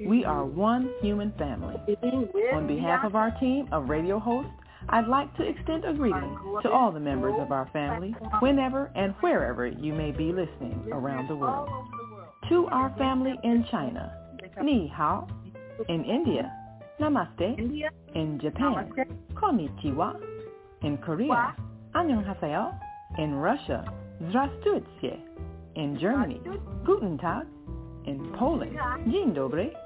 we are one human family. On behalf of our team of radio hosts, I'd like to extend a greeting to all the members of our family, whenever and wherever you may be listening around the world. To our family in China, ni hao. In India, namaste. In Japan, konnichiwa. In Korea, annyeonghaseyo. In Russia, zdravstvuyte. In Germany, guten tag. In Poland, dzień dobry.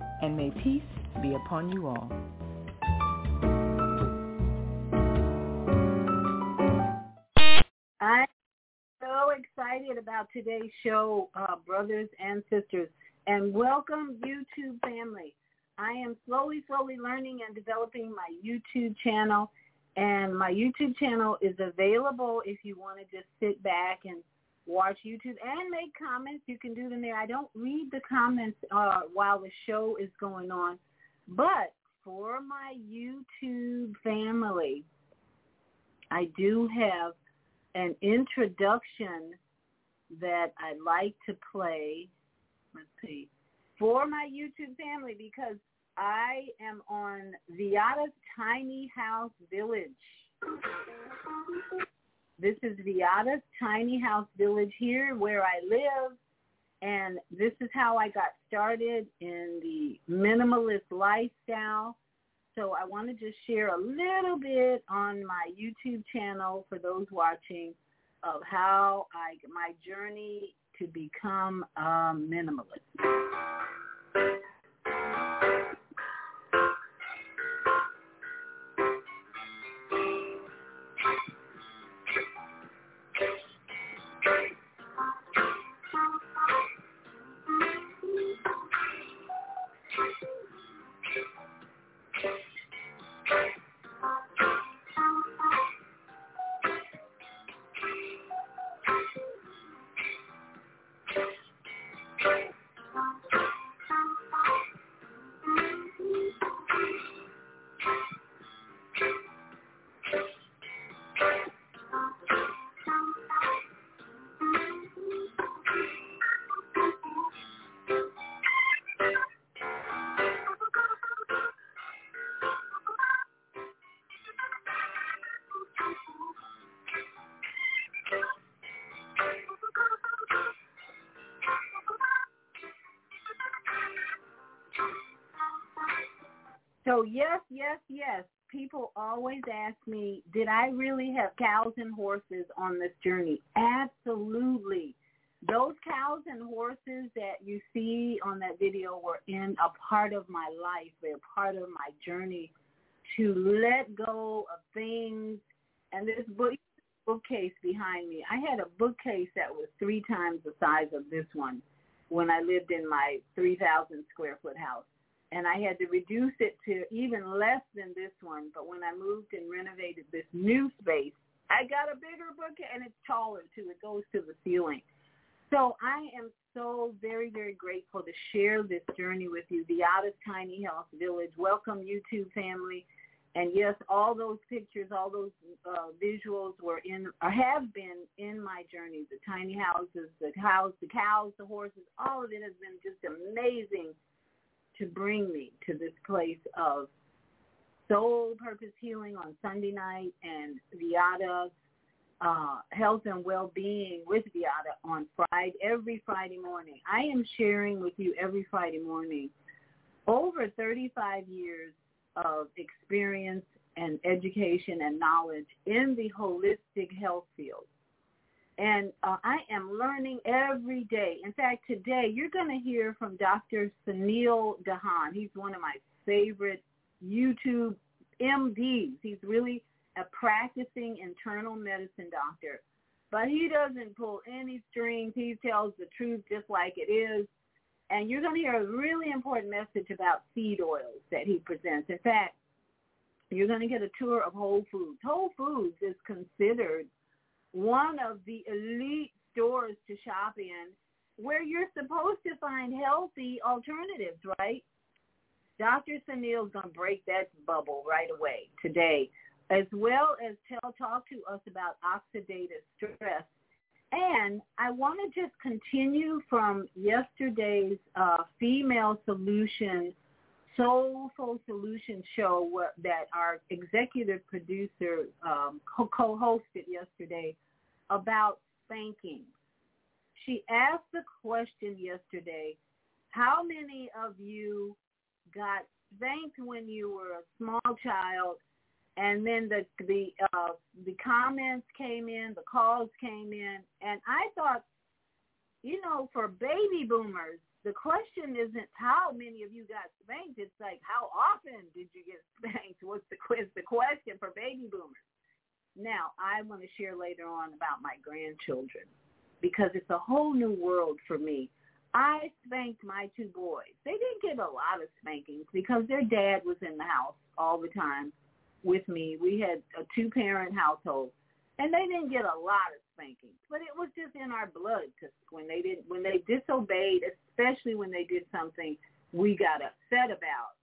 and may peace be upon you all. I'm so excited about today's show, uh, brothers and sisters, and welcome YouTube family. I am slowly, slowly learning and developing my YouTube channel, and my YouTube channel is available if you want to just sit back and watch YouTube and make comments. You can do them there. I don't read the comments uh, while the show is going on, but for my YouTube family, I do have an introduction that I like to play. Let's see. For my YouTube family because I am on Viyahta's Tiny House Village. This is Viyahta's Tiny House Village here where I live. And this is how I got started in the minimalist lifestyle. So I want to just share a little bit on my YouTube channel for those watching of how I my journey to become a minimalist. So yes, yes, yes. People always ask me, did I really have cows and horses on this journey? Absolutely. Those cows and horses that you see on that video were in a part of my life. They're part of my journey to let go of things. And this book bookcase behind me, I had a bookcase that was three times the size of this one when I lived in my 3,000 square foot house. And I had to reduce it to even less than this one. But when I moved and renovated this new space, I got a bigger bookcase and it's taller too. It goes to the ceiling. So I am so very, very grateful to share this journey with you, the Otis Tiny House Village. Welcome, YouTube family. And yes, all those pictures, all those uh, visuals were in, or have been in my journey. The tiny houses, the cows, the cows, the horses, all of it has been just amazing to bring me to this place of soul purpose healing on Sunday night and Viyahta uh, health and well-being with Viyahta on Friday, every Friday morning. I am sharing with you every Friday morning over 35 years of experience and education and knowledge in the holistic health field. And uh, I am learning every day. In fact, today you're going to hear from Dr. Suneel Dhand. He's one of my favorite YouTube MDs. He's really a practicing internal medicine doctor. But he doesn't pull any strings. He tells the truth just like it is. And you're going to hear a really important message about seed oils that he presents. In fact, you're going to get a tour of Whole Foods. Whole Foods is considered one of the elite stores to shop in where you're supposed to find healthy alternatives, right? Dr. Suneel's going to break that bubble right away today, as well as tell, talk to us about oxidative stress and I want to just continue from yesterday's uh, female solution, soulful solution show that our executive producer um, co-hosted yesterday about spanking. She asked the question yesterday, how many of you got spanked when you were a small child and then the the uh, the comments came in, the calls came in, and I thought, you know, for baby boomers, the question isn't how many of you got spanked. It's like how often did you get spanked? What's the quiz? The question for baby boomers. Now I want to share later on about my grandchildren because it's a whole new world for me. I spanked my two boys. They didn't get a lot of spankings because their dad was in the house all the time with me. We had a two-parent household, and they didn't get a lot of spankings, but it was just in our blood because when they did when they disobeyed, especially when they did something we got upset about.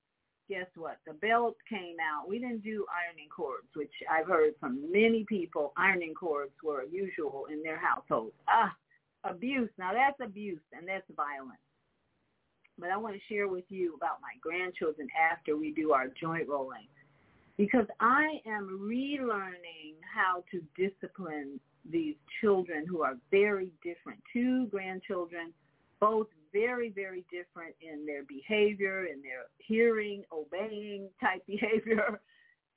Guess what? The belt came out. We didn't do ironing cords, which I've heard from many people. Ironing cords were usual in their households. Ah, abuse. Now that's abuse and that's violence. But I want to share with you about my grandchildren after we do our joint rolling because I am relearning how to discipline these children who are very different. Two grandchildren, both very, very different in their behavior, in their hearing, obeying type behavior.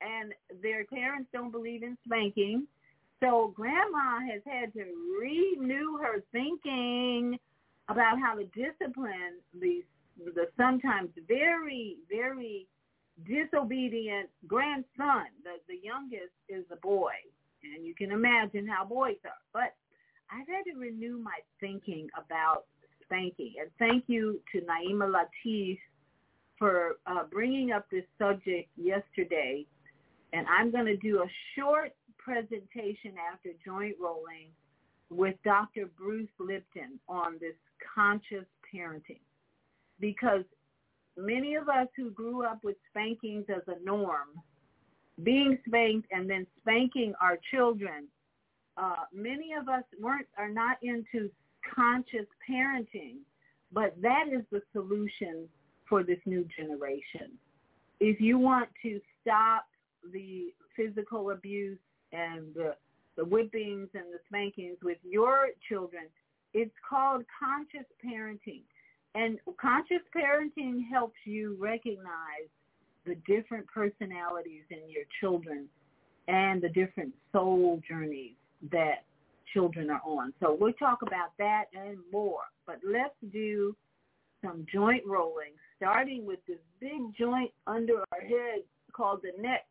And their parents don't believe in spanking. So grandma has had to renew her thinking about how to discipline these the sometimes very, very disobedient grandson. The, the youngest is a boy, and you can imagine how boys are. But I've had to renew my thinking about spanking. And thank you to Naima Latif for uh, bringing up this subject yesterday. And I'm going to do a short presentation after joint rolling with Dr. Bruce Lipton on this conscious parenting because many of us who grew up with spankings as a norm, being spanked and then spanking our children, uh, many of us weren't are not into conscious parenting, but that is the solution for this new generation. If you want to stop the physical abuse and the, the whippings and the spankings with your children, it's called conscious parenting. And conscious parenting helps you recognize the different personalities in your children and the different soul journeys that children are on. So we'll talk about that and more. But let's do some joint rolling, starting with this big joint under our head called the neck.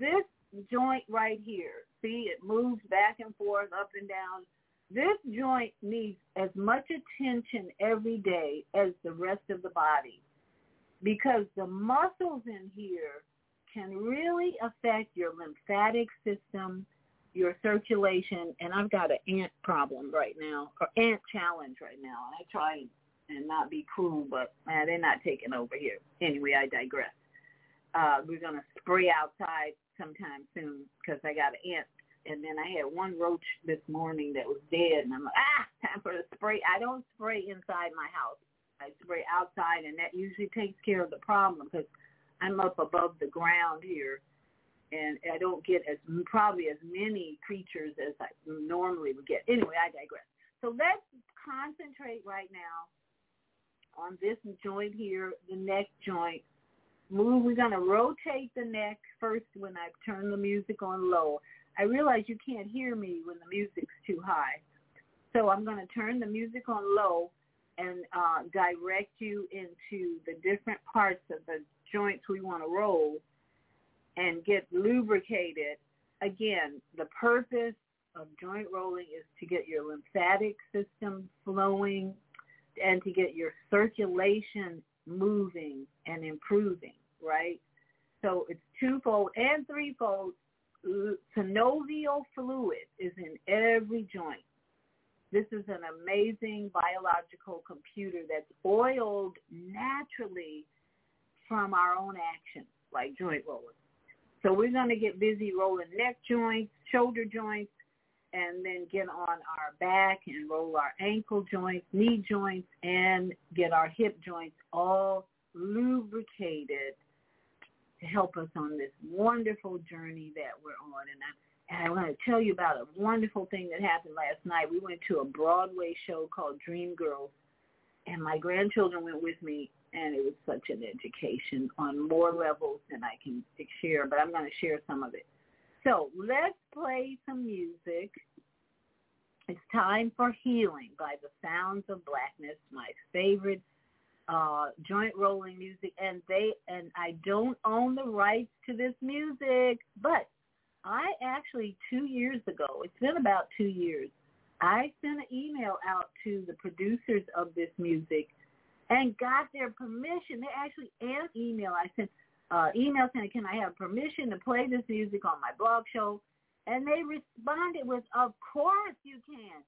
this joint right here, see, it moves back and forth, up and down. This joint needs as much attention every day as the rest of the body because the muscles in here can really affect your lymphatic system, your circulation, and I've got an ant problem right now, or ant challenge right now. I try and not be cruel, but man, they're not taking over here. Anyway, I digress. Uh, we're going to spray outside sometime soon because I got an ant. And then I had one roach this morning that was dead, and I'm like, ah, time for the spray. I don't spray inside my house. Spray outside, and that usually takes care of the problem because I'm up above the ground here, and I don't get as probably as many creatures as I normally would get. Anyway, I digress. So let's concentrate right now on this joint here, the neck joint. Move. We're gonna rotate the neck first when I turn the music on low. I realize you can't hear me when the music's too high, so I'm gonna turn the music on low and uh, direct you into the different parts of the joints we want to roll and get lubricated. Again, the purpose of joint rolling is to get your lymphatic system flowing and to get your circulation moving and improving, right? So it's twofold and threefold. Synovial fluid is in every joint. This is an amazing biological computer that's oiled naturally from our own actions, like joint rolling. So we're going to get busy rolling neck joints, shoulder joints, and then get on our back and roll our ankle joints, knee joints, and get our hip joints all lubricated to help us on this wonderful journey that we're on. And I and I want to tell you about a wonderful thing that happened last night. We went to a Broadway show called Dream Girls, and my grandchildren went with me, and it was such an education on more levels than I can share, but I'm going to share some of it. So let's play some music. It's time for Healing by the Sounds of Blackness, my favorite uh, joint rolling music, and they and I don't own the rights to this music, but I actually two years ago, it's been about two years, I sent an email out to the producers of this music and got their permission. They actually an email I sent uh, email saying, "Can I have permission to play this music on my blog show?" And they responded with, "Of course you can."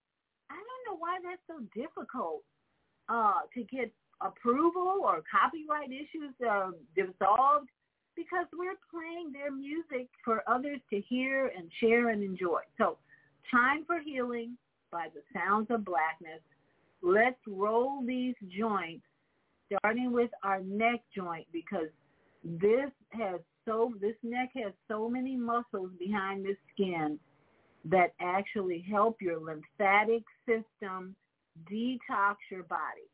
I don't know why that's so difficult uh, to get approval or copyright issues uh, dissolved because we're playing their music for others to hear and share and enjoy. So Time for Healing by the Sounds of Blackness. Let's roll these joints, starting with our neck joint because this has so this neck has so many muscles behind the skin that actually help your lymphatic system detox your body.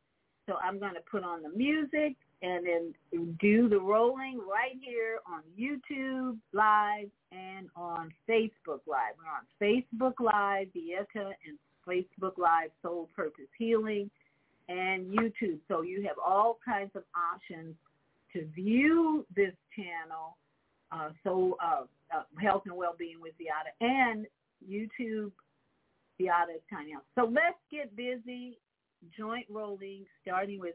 So I'm going to put on the music and then do the rolling right here on YouTube Live and on Facebook Live. We're on Facebook Live, Vieta, and Facebook Live Soul Purpose Healing, and YouTube. So you have all kinds of options to view this channel, uh, so uh, uh, Health and Wellbeing with Viyahta, and YouTube Viyahta's Tiny House. So let's get busy joint rolling, starting with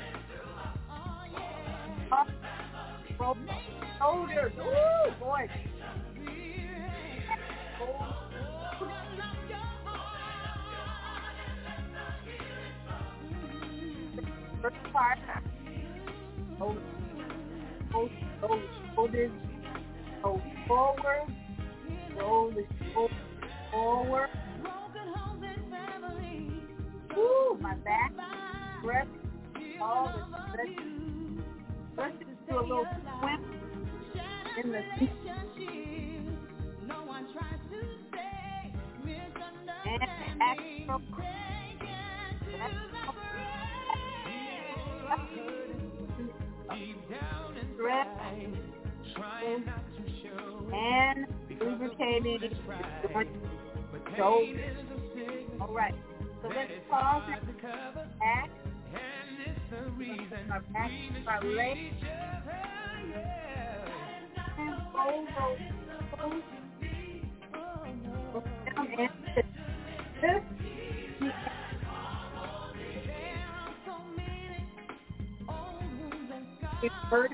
Shoulders. Ooh, boy. First part. Hold, hold, hold, hold it. Go forward. Lubricated shoulders. All right. So let's pause and back. Our back, those down and. This is first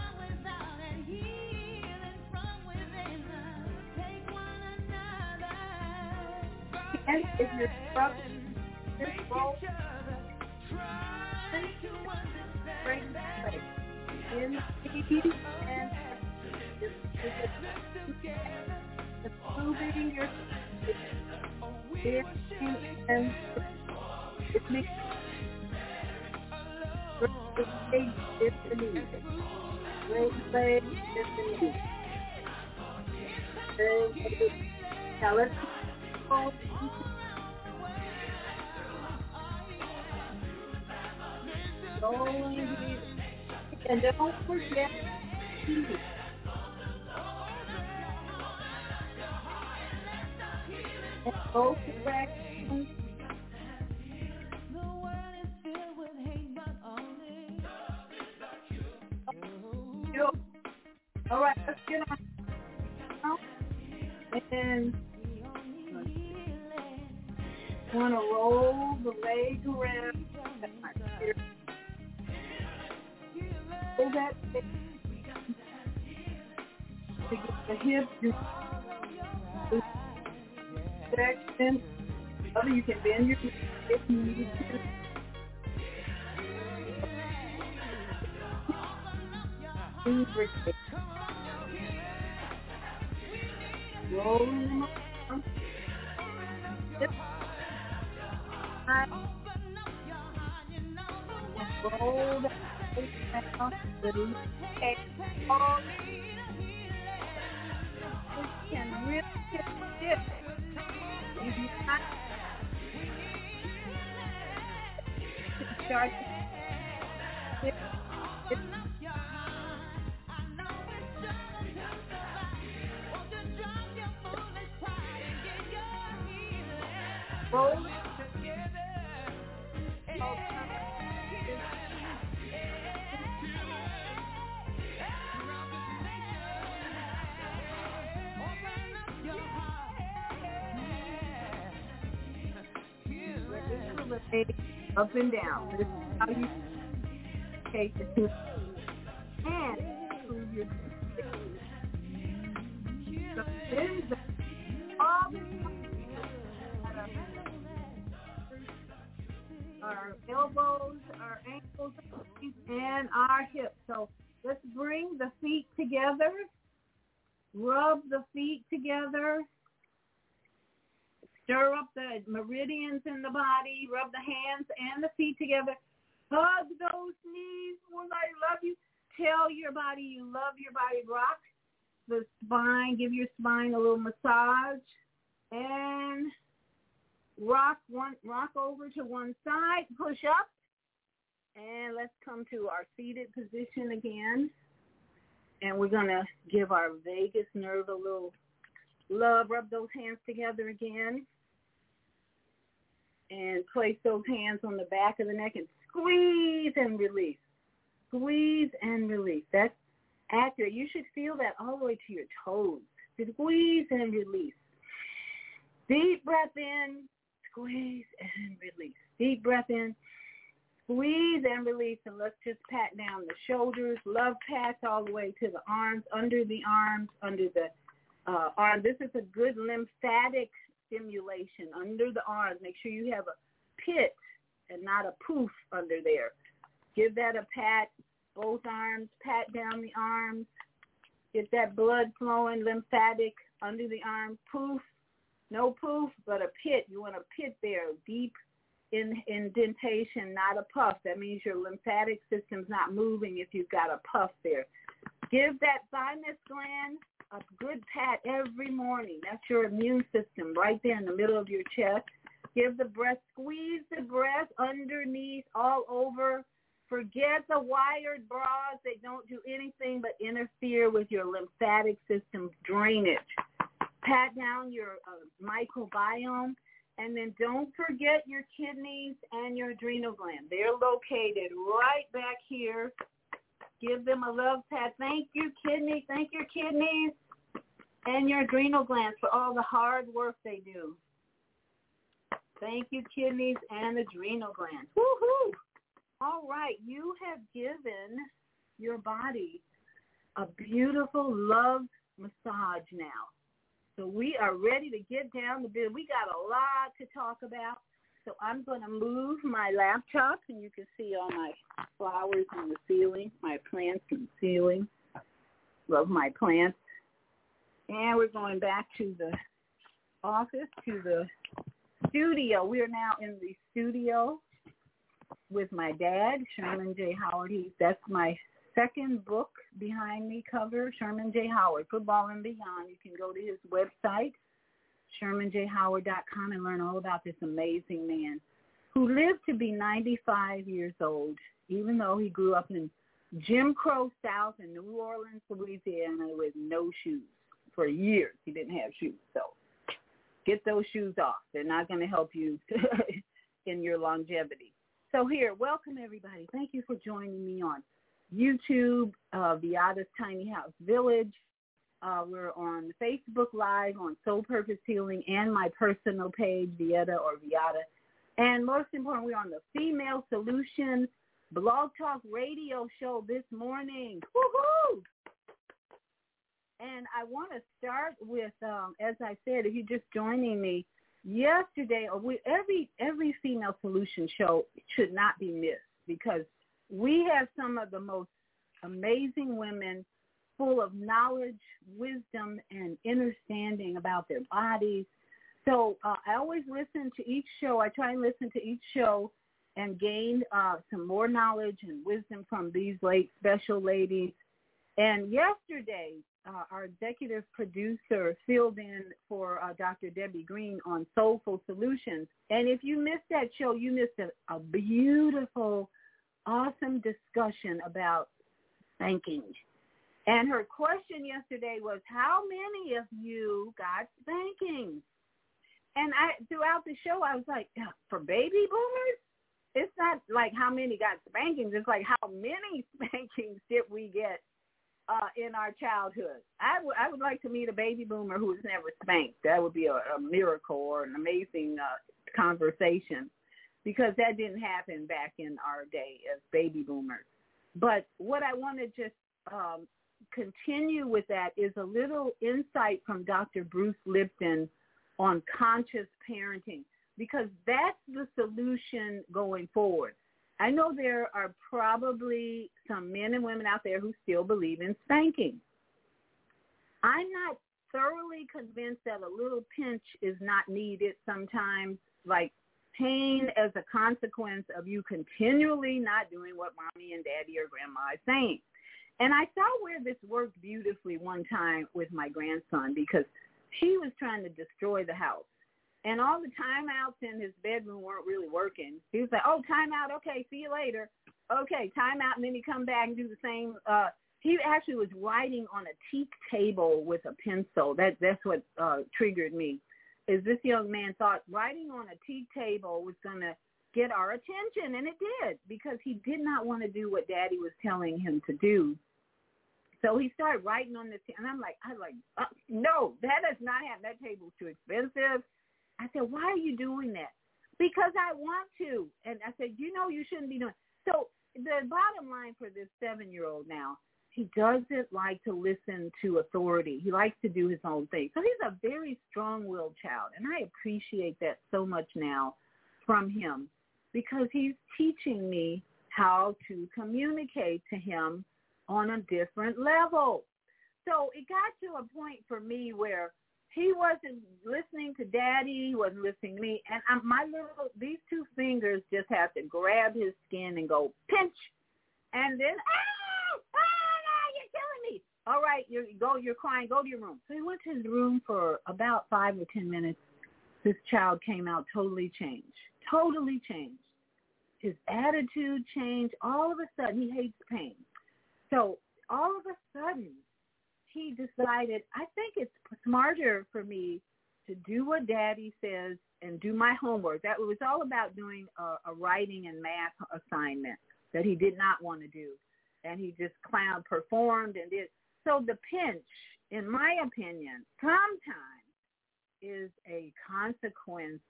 And if you're struggling, just roll. Bring the leg in feet and improving your and it makes leg lift the. Raise the leg, lift the let's go. Slowly. And don't forget and both directions. Yo. All right, let's get on. And want to roll the leg around. Hold that to get the hips section. Other you can bend your knees if you need to. Rolling them around. Roll face down. Release. Okay. All this can really get. You start dip. Up and down. This is how you take and improve your so there's the all our elbows, our ankles, and our hips. So let's bring the feet together. Rub the feet together. Stir up the meridians in the body. Rub the hands and the feet together. Hug those knees. Well, I love you. Tell your body you love your body. Rock the spine, give your spine a little massage, and rock one, rock over to one side, push up, and let's come to our seated position again. And we're going to give our vagus nerve a little love. Rub those hands together again. And place those hands on the back of the neck and squeeze and release. Squeeze and release. That's accurate. You should feel that all the way to your toes. Squeeze and release. Deep breath in, squeeze and release. Deep breath in, squeeze and release. And let's just pat down the shoulders. Love pats all the way to the arms, under the arms, under the uh, arm. This is a good lymphatic stimulation under the arms. Make sure you have a pit and not a poof under there. Give that a pat, both arms, pat down the arms. Get that blood flowing, lymphatic under the arm. Poof, no poof, but a pit. You want a pit there, deep in indentation, not a puff. That means your lymphatic system's not moving if you've got a puff there. Give that thymus gland a good pat every morning. That's your immune system right there in the middle of your chest. Give the breath, squeeze the breath underneath, all over. Forget the wired bras. They don't do anything but interfere with your lymphatic system drainage. Pat down your uh, microbiome. And then don't forget your kidneys and your adrenal gland. They're located right back here Give them a love pat. Thank you, kidneys. Thank your kidneys and your adrenal glands for all the hard work they do. Thank you, kidneys and adrenal glands. Woohoo! All right, you have given your body a beautiful love massage now. So we are ready to get down the bit. We got a lot to talk about. So I'm going to move my laptop, and you can see all my flowers in the ceiling, my plants in the ceiling. Love my plants. And we're going back to the office, to the studio. We are now in the studio with my dad, Sherman J. Howard. He's, that's my second book behind me cover, Sherman J. Howard, Football and Beyond. You can go to his website, ShermanJHoward.com and learn all about this amazing man who lived to be 95 years old, even though he grew up in Jim Crow South in New Orleans, Louisiana with no shoes. For years he didn't have shoes. So get those shoes off. They're not going to help you in your longevity. So here, welcome everybody. Thank you for joining me on YouTube, uh, Viyahta's Tiny House Village. Uh, we're on Facebook Live on Soul Purpose Healing and my personal page, Vieta or Viata. And most important, we're on the Female Solution Blog Talk Radio show this morning. Woohoo! And I want to start with, um, as I said, if you're just joining me, yesterday, or we, every every Female Solution show should not be missed because we have some of the most amazing women full of knowledge, wisdom, and understanding about their bodies. So uh, I always listen to each show. I try and listen to each show and gain uh, some more knowledge and wisdom from these late special ladies. And yesterday, uh, our executive producer filled in for uh, Dr. Debbie Green on Soulful Solutions. And if you missed that show, you missed a, a beautiful, awesome discussion about thanking and her question yesterday was, how many of you got spankings? And I throughout the show, I was like, for baby boomers, it's not like how many got spankings. It's like how many spankings did we get uh, in our childhood? I, w- I would like to meet a baby boomer who was never spanked. That would be a, a miracle or an amazing uh, conversation because that didn't happen back in our day as baby boomers. But what I want to just um, continue with that is a little insight from Dr. Bruce Lipton on conscious parenting because that's the solution going forward. I know there are probably some men and women out there who still believe in spanking. I'm not thoroughly convinced that a little pinch is not needed sometimes, like pain as a consequence of you continually not doing what mommy and daddy or grandma is saying. And I saw where this worked beautifully one time with my grandson because he was trying to destroy the house. And all the timeouts in his bedroom weren't really working. He was like, oh, timeout. Okay, see you later. Okay, timeout. And then he come back and do the same. Uh, he actually was writing on a teak table with a pencil. That That's what uh, triggered me, is this young man thought writing on a teak table was going to get our attention. And it did because he did not want to do what daddy was telling him to do. So he started writing on the t- and I'm like, I was like, uh, no, that does not have that table's too expensive. I said, why are you doing that? Because I want to. And I said, you know, you shouldn't be doing. So the bottom line for this seven-year-old now, he doesn't like to listen to authority. He likes to do his own thing. So he's a very strong-willed child, and I appreciate that so much now from him because he's teaching me how to communicate to him on a different level. So it got to a point for me where he wasn't listening to daddy, he wasn't listening to me, and I, my little these two fingers just have to grab his skin and go pinch, and then ah, ah, no, you're killing me. All right, you go, you're crying, go to your room. So he went to his room for about five or ten minutes. This child came out totally changed, totally changed. His attitude changed. All of a sudden, he hates pain. So all of a sudden, he decided, I think it's smarter for me to do what daddy says and do my homework. That was all about doing a, a writing and math assignment that he did not want to do. And he just clown performed and did. So the pinch, in my opinion, sometimes is a consequence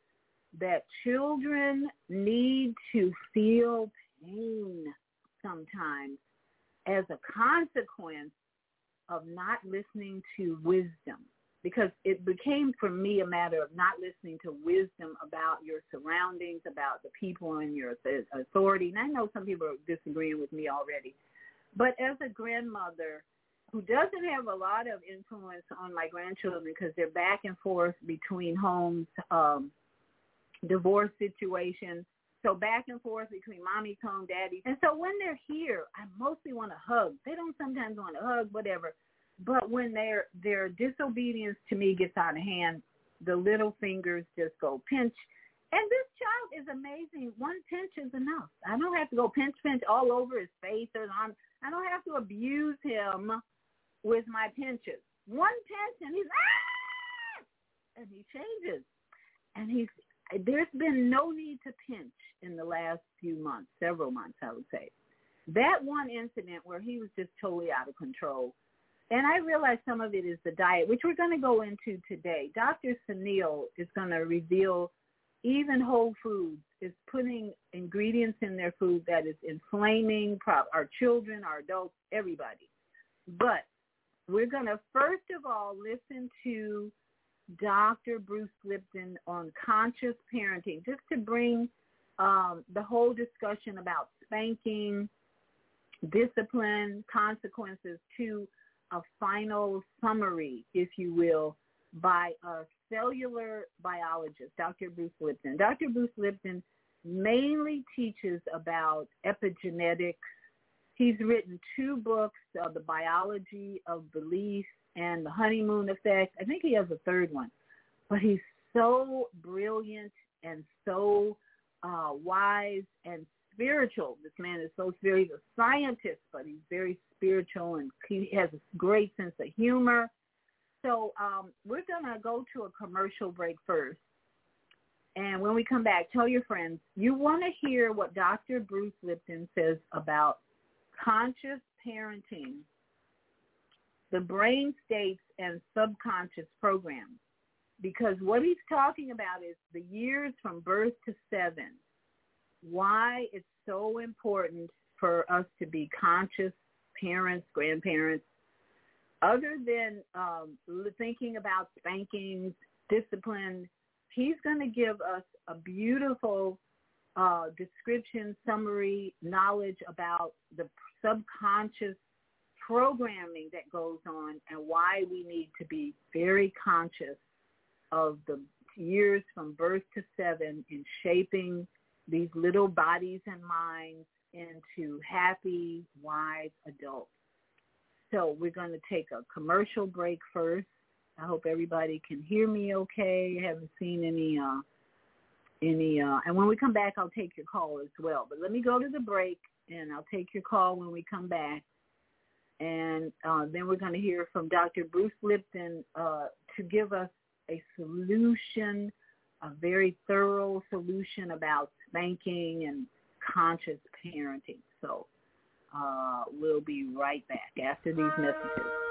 that children need to feel pain sometimes as a consequence of not listening to wisdom because it became for me a matter of not listening to wisdom about your surroundings, about the people in your authority. And I know some people are disagreeing with me already. But as a grandmother who doesn't have a lot of influence on my grandchildren because they're back and forth between homes, um, divorce situations, so back and forth between mommy's home, daddy's. And so when they're here, I mostly want to hug. They don't sometimes want to hug, whatever. But when their their disobedience to me gets out of hand, the little fingers just go pinch. And this child is amazing. One pinch is enough. I don't have to go pinch pinch all over his face or on. I don't have to abuse him with my pinches. One pinch and he's ah, and he changes, and he's there's been no need to pinch in the last few months, several months, I would say. That one incident where he was just totally out of control. And I realize some of it is the diet, which we're going to go into today. Dr. Suneel is going to reveal even Whole Foods is putting ingredients in their food that is inflaming our children, our adults, everybody. But we're going to first of all listen to Dr. Bruce Lipton on conscious parenting, just to bring um, the whole discussion about spanking, discipline, consequences to a final summary, if you will, by a cellular biologist, Dr. Bruce Lipton. Dr. Bruce Lipton mainly teaches about epigenetics. He's written two books, uh, The Biology of Belief and the honeymoon effect. I think he has a third one, but he's so brilliant and so uh, wise and spiritual. This man is so. He's a scientist, but he's very spiritual and he has a great sense of humor. So um, we're going to go to a commercial break first. And when we come back, tell your friends, you want to hear what Dr. Bruce Lipton says about conscious parenting the brain states and subconscious programs. Because what he's talking about is the years from birth to seven, why it's so important for us to be conscious parents, grandparents, other than um, thinking about spankings, discipline, he's going to give us a beautiful uh, description, summary, knowledge about the subconscious programming that goes on and why we need to be very conscious of the years from birth to seven in shaping these little bodies and minds into happy, wise adults. so we're going to take a commercial break first. I hope everybody can hear me okay. I haven't seen any uh any uh and when we come back I'll take your call as well. But let me go to the break and I'll take your call when we come back. And uh, then we're going to hear from Dr. Bruce Lipton uh, to give us a solution, a very thorough solution about spanking and conscious parenting. So uh, we'll be right back after these messages.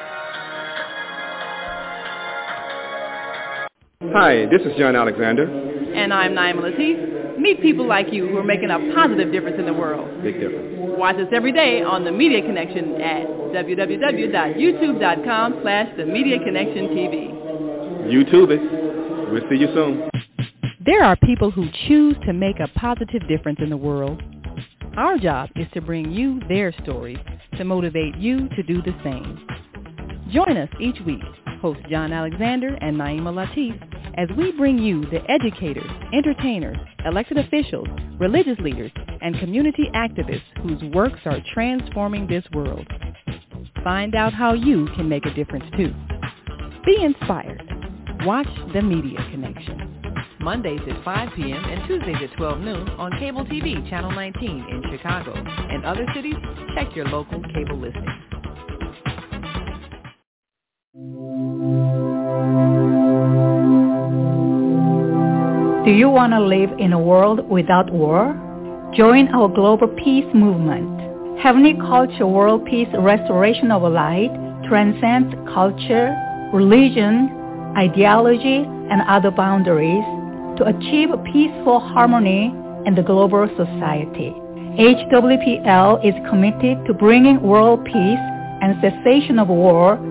Hi, this is John Alexander. And I'm Naima Latif. Meet people like you who are making a positive difference in the world. Big difference. Watch us every day on The Media Connection at www.youtube.com slash The Media Connection TV. YouTube it. We'll see you soon. There are people who choose to make a positive difference in the world. Our job is to bring you their stories to motivate you to do the same. Join us each week, host John Alexander and Naima Latif, as we bring you the educators, entertainers, elected officials, religious leaders, and community activists whose works are transforming this world. Find out how you can make a difference too. Be inspired. Watch The Media Connection. Mondays at 5 p.m. and Tuesdays at 12 noon on Cable TV Channel 19 in Chicago. and other cities, check your local cable listings. Do you want to live in a world without war? Join our global peace movement. Heavenly Culture World Peace Restoration of Light transcends culture, religion, ideology, and other boundaries to achieve peaceful harmony in the global society. HWPL is committed to bringing world peace and cessation of war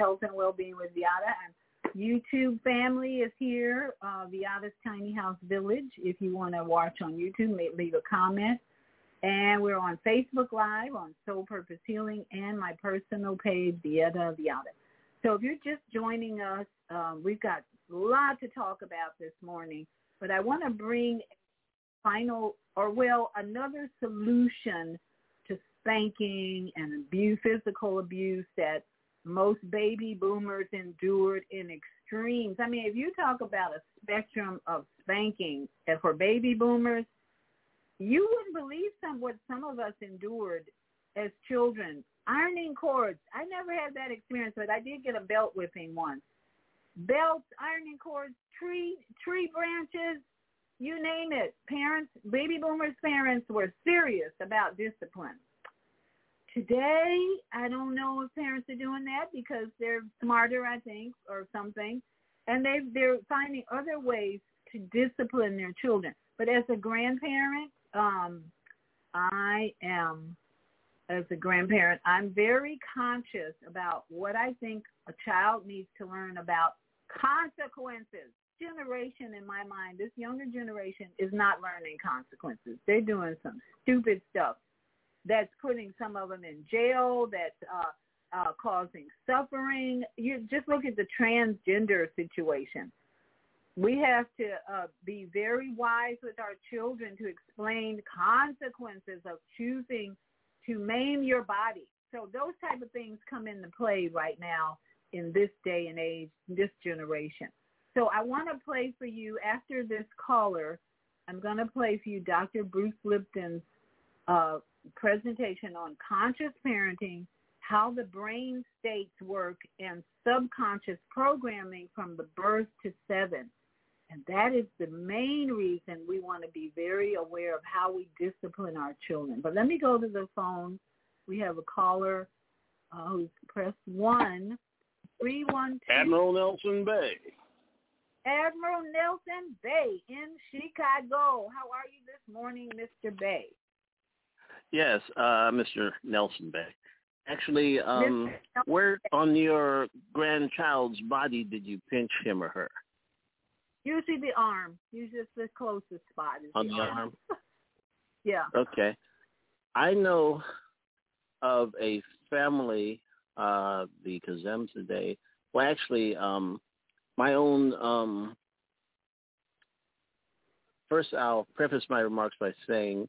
Health and Wellbeing with Viyahta. And YouTube family is here, uh, Viyahta's Tiny House Village. If you want to watch on YouTube, leave a comment. And we're on Facebook Live on Soul Purpose Healing and my personal page, Viyahta Viyahta. So if you're just joining us, um, we've got a lot to talk about this morning. But I want to bring final, or well, another solution to spanking and abuse, physical abuse that most baby boomers endured in extremes. I mean, if you talk about a spectrum of spanking for baby boomers, you wouldn't believe some what some of us endured as children. Ironing cords. I never had that experience, but I did get a belt whipping once. Belts, ironing cords, tree tree branches, you name it. Parents, baby boomers' parents were serious about discipline. Today, I don't know if parents are doing that because they're smarter, I think, or something, and they they're finding other ways to discipline their children. But as a grandparent, um, I am as a grandparent, I'm very conscious about what I think a child needs to learn about consequences. Generation in my mind, this younger generation is not learning consequences. They're doing some stupid stuff that's putting some of them in jail, that's uh, uh, causing suffering. You just look at the transgender situation. We have to uh, be very wise with our children to explain consequences of choosing to maim your body. So those type of things come into play right now in this day and age, this generation. So I want to play for you after this caller. I'm going to play for you Dr. Bruce Lipton's uh, presentation on conscious parenting, how the brain states work, and subconscious programming from the birth to seven. And that is the main reason we want to be very aware of how we discipline our children. But let me go to the phone. We have a caller uh, who's pressed one, three, one, two. Admiral Nelson Bay. Admiral Nelson Bay in Chicago. How are you this morning, Mr. Bay? Yes, uh, Mr. Nelson Bay. Actually, um, where on your grandchild's body did you pinch him or her? Usually the arm. Usually it's the closest spot. Is on the, the arm. yeah. Okay. I know of a family, uh, the Kazem today. Well, actually, um, my own. Um, first, I'll preface my remarks by saying,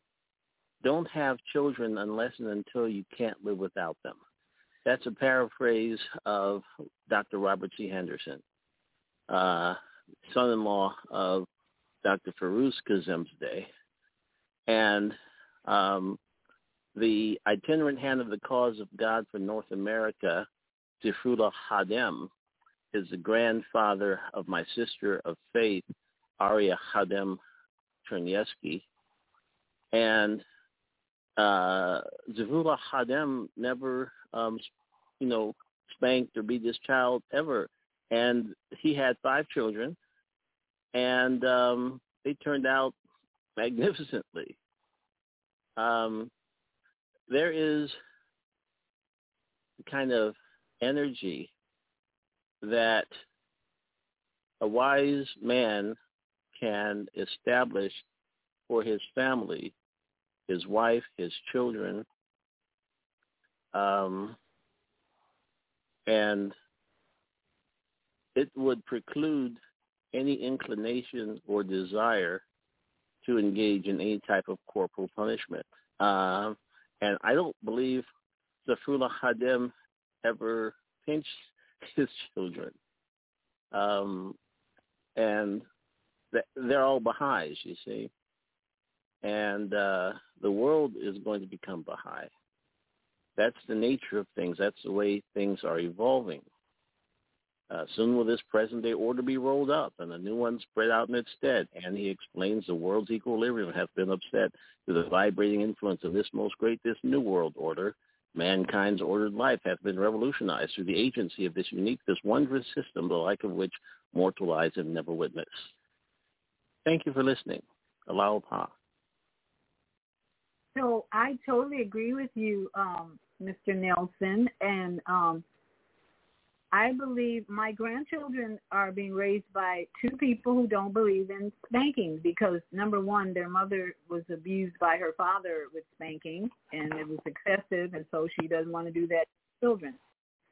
don't have children unless and until you can't live without them. That's a paraphrase of Dr. Robert C. Henderson. Uh, son-in-law of Dr. Firuz Kazemzadeh. And um, the itinerant hand of the cause of God for North America, Zikrullah Khadem, is the grandfather of my sister of faith, Aria Khadem Cherniewski. And uh, Zikrullah Khadem never, um, you know, spanked or beat this child ever. And he had five children, and um, they turned out magnificently. Um, there is kind of energy that a wise man can establish for his family, his wife, his children, um, and it would preclude any inclination or desire to engage in any type of corporal punishment. Um, and I don't believe the Zikrullah Khadem ever pinched his children. Um, and they're all Baha'is, you see. And uh, the world is going to become Baha'i. That's the nature of things. That's the way things are evolving. Uh, soon will this present-day order be rolled up and a new one spread out in its stead. And he explains the world's equilibrium hath been upset through the vibrating influence of this most great, this new world order. Mankind's ordered life hath been revolutionized through the agency of this unique, this wondrous system, the like of which mortal eyes have never witnessed. Thank you for listening. Allow Pa. So I totally agree with you, um, Mr. Nelson, and um, I believe my grandchildren are being raised by two people who don't believe in spanking because number one, their mother was abused by her father with spanking and it was excessive and so she doesn't want to do that to children.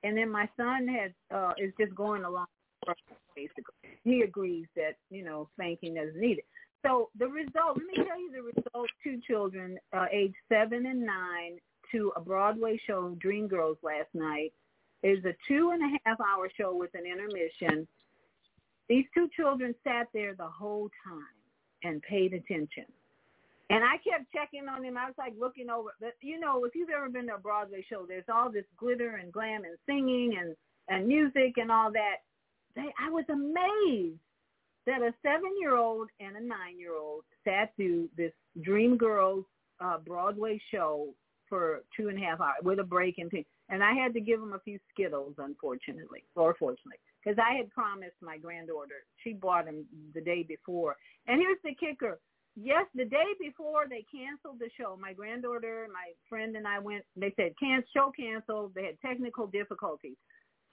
And then my son has uh is just going along basically. He agrees that, you know, spanking is needed. So the result, let me tell you the result, two children, uh, age seven and nine, to a Broadway show, Dreamgirls, last night is a two and a half hour show with an intermission. These two children sat there the whole time and paid attention. And I kept checking on them. I was like looking over. But, you know, if you've ever been to a Broadway show, there's all this glitter and glam and singing and and music and all that. They, I was amazed that a seven-year-old and a nine-year-old sat through this Dream Girls uh, Broadway show for two and a half hours with a break in between. And I had to give him a few Skittles, unfortunately, or fortunately, because I had promised my granddaughter. She bought them the day before. And here's the kicker. yes, the day before they canceled the show, my granddaughter, my friend, and I went. They said can show canceled. They had technical difficulties,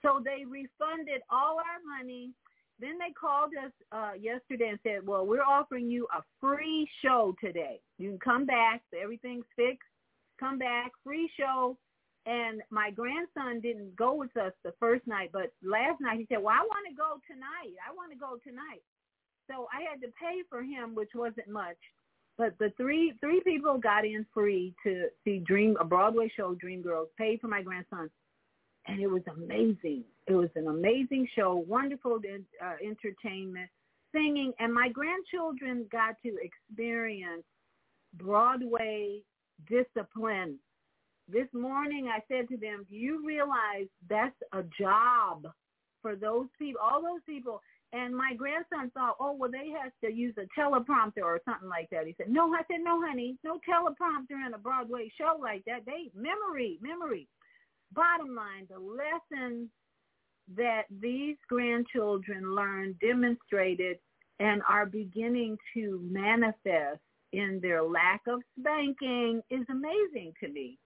so they refunded all our money. Then they called us uh, yesterday and said, "Well, we're offering you a free show today. You can come back. Everything's fixed. Come back, free show." And my grandson didn't go with us the first night, but last night he said, "Well, I want to go tonight. I want to go tonight." So I had to pay for him, which wasn't much. But the three three people got in free to see Dream a Broadway show, Dreamgirls, paid for my grandson, and it was amazing. It was an amazing show, wonderful uh, entertainment, singing, and my grandchildren got to experience Broadway discipline. This morning I said to them, do you realize that's a job for those people, all those people, and my grandson thought, oh, well, they have to use a teleprompter or something like that. He said, no, I said, no, honey, no teleprompter in a Broadway show like that. They memory, memory. Bottom line, the lessons that these grandchildren learned, demonstrated, and are beginning to manifest in their lack of spanking is amazing to me.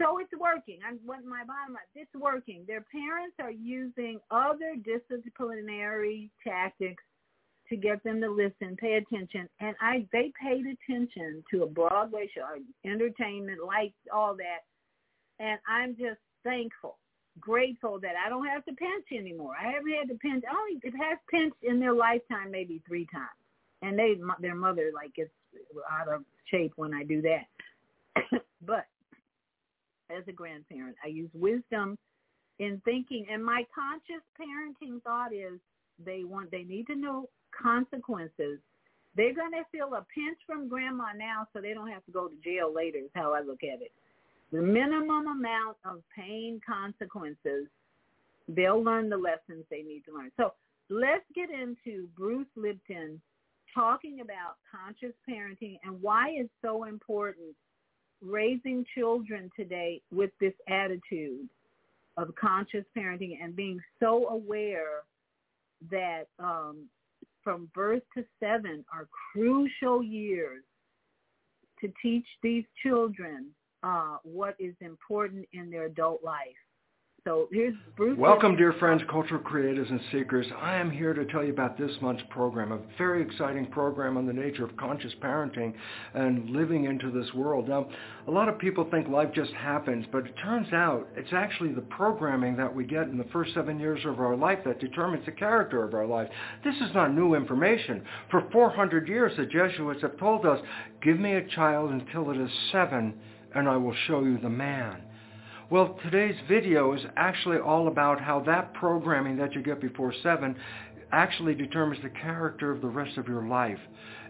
So it's working. I'm what my bottom line. It's working. Their parents are using other disciplinary tactics to get them to listen, pay attention, and I they paid attention to a Broadway show, entertainment, lights, all that, and I'm just thankful, grateful that I don't have to pinch anymore. I haven't had to pinch. I only has pinched in their lifetime maybe three times, and they their mother like gets out of shape when I do that, but as a grandparent. I use wisdom in thinking, and my conscious parenting thought is they want they need to know consequences. They're to feel a pinch from grandma now, so they don't have to go to jail later. Is how I look at it. The minimum amount of pain consequences, they'll learn the lessons they need to learn. So let's get into Bruce Lipton talking about conscious parenting and why it's so important raising children today with this attitude of conscious parenting and being so aware that um, from birth to seven are crucial years to teach these children uh, what is important in their adult life. So here's Bruce. Welcome, dear friends, cultural creators and seekers. I am here to tell you about this month's program, a very exciting program on the nature of conscious parenting and living into this world. Now, a lot of people think life just happens, but it turns out it's actually the programming that we get in the first seven years of our life that determines the character of our life. This is not new information. For 400 years, the Jesuits have told us, give me a child until it is seven, and I will show you the man. Well, today's video is actually all about how that programming that you get before 7 actually determines the character of the rest of your life.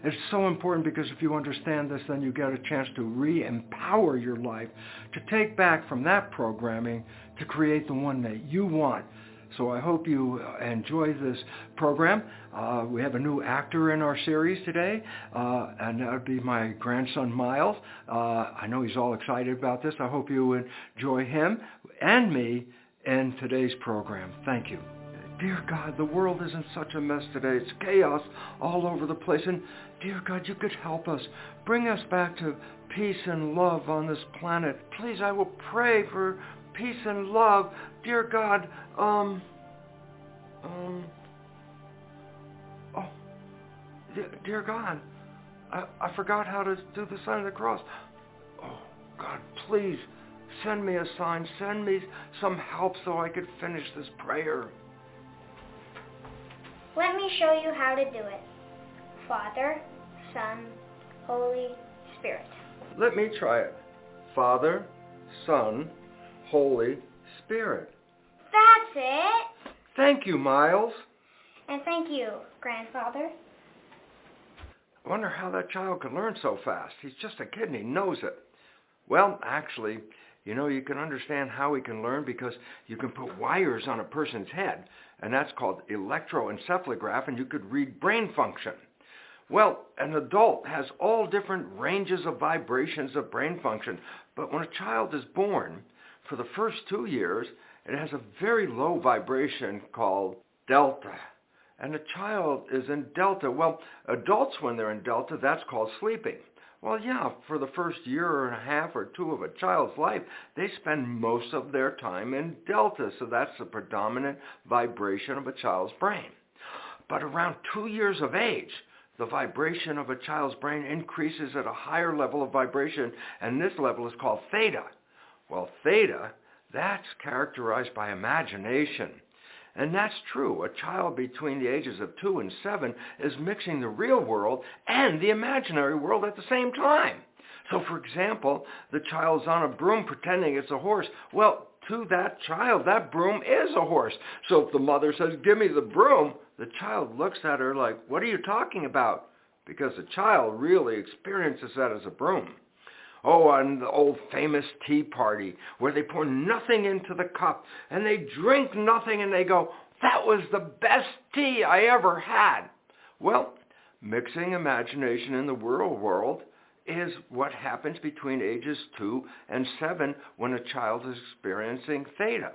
It's so important because if you understand this, then you get a chance to re-empower your life, to take back from that programming to create the one that you want. So I hope you enjoy this program. Uh, we have a new actor in our series today, uh, and that would be my grandson Miles. Uh, I know he's all excited about this. I hope you enjoy him and me in today's program. Thank you. Dear God, the world is in such a mess today. It's chaos all over the place. And dear God, you could help us. Bring us back to peace and love on this planet. Please, I will pray for peace and love. Dear God, um, um, oh, dear God, I, I forgot how to do the sign of the cross. Oh, God, please send me a sign. Send me some help so I could finish this prayer. Let me show you how to do it. Father, Son, Holy Spirit. Let me try it. Father, Son, Holy Spirit. That's it. Thank you, Miles. And thank you, Grandfather. I wonder how that child could learn so fast. He's just a kid and he knows it. Well, actually, you know, you can understand how he can learn because you can put wires on a person's head, and that's called electroencephalograph, and you could read brain function. Well, an adult has all different ranges of vibrations of brain function, but when a child is born, for the first two years, it has a very low vibration called delta. and a child is in delta. Well, adults, when they're in delta, that's called sleeping. Well, yeah, for the first year and a half or two of a child's life, they spend most of their time in delta, so that's the predominant vibration of a child's brain. But around two years of age, the vibration of a child's brain increases at a higher level of vibration, and this level is called theta. Well, theta, that's characterized by imagination. And that's true. A child between the ages of two and seven is mixing the real world and the imaginary world at the same time. So, for example, the child's on a broom pretending it's a horse. Well, to that child, that broom is a horse. So if the mother says, give me the broom, the child looks at her like, what are you talking about? Because the child really experiences that as a broom. Oh, on the old famous tea party where they pour nothing into the cup and they drink nothing and they go, that was the best tea I ever had. Well, mixing imagination in the real world is what happens between ages 2 and 7 when a child is experiencing theta.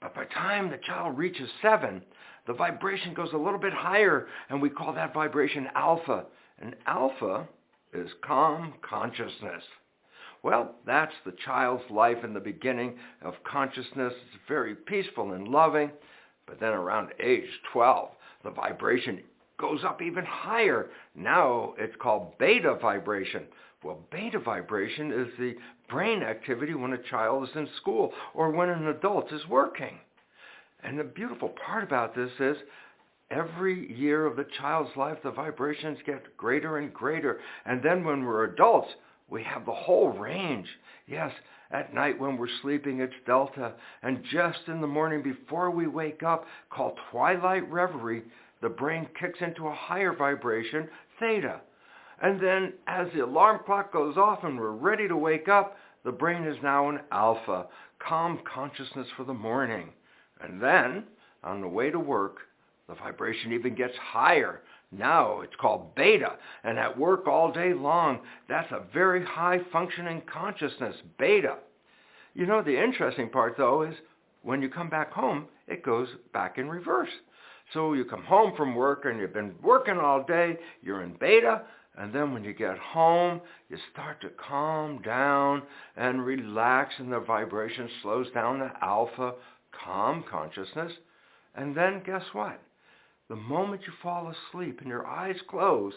But by the time the child reaches 7, the vibration goes a little bit higher, and we call that vibration alpha. And alpha is calm consciousness. Well, that's the child's life in the beginning of consciousness. It's very peaceful and loving. But then around age 12, the vibration goes up even higher. Now it's called beta vibration. Well, beta vibration is the brain activity when a child is in school or when an adult is working. And the beautiful part about this is every year of the child's life, the vibrations get greater and greater. And then when we're adults, we have the whole range. Yes, at night when we're sleeping, it's delta. And just in the morning before we wake up, called twilight reverie, the brain kicks into a higher vibration, theta. And then as the alarm clock goes off and we're ready to wake up, the brain is now in alpha, calm consciousness for the morning. And then, on the way to work, the vibration even gets higher. Now it's called beta. And at work all day long, that's a very high functioning consciousness, beta. You know, the interesting part, though, is when you come back home, it goes back in reverse. So you come home from work and you've been working all day, you're in beta, and then when you get home, you start to calm down and relax and the vibration slows down to alpha, calm consciousness. And then guess what? The moment you fall asleep and your eyes close,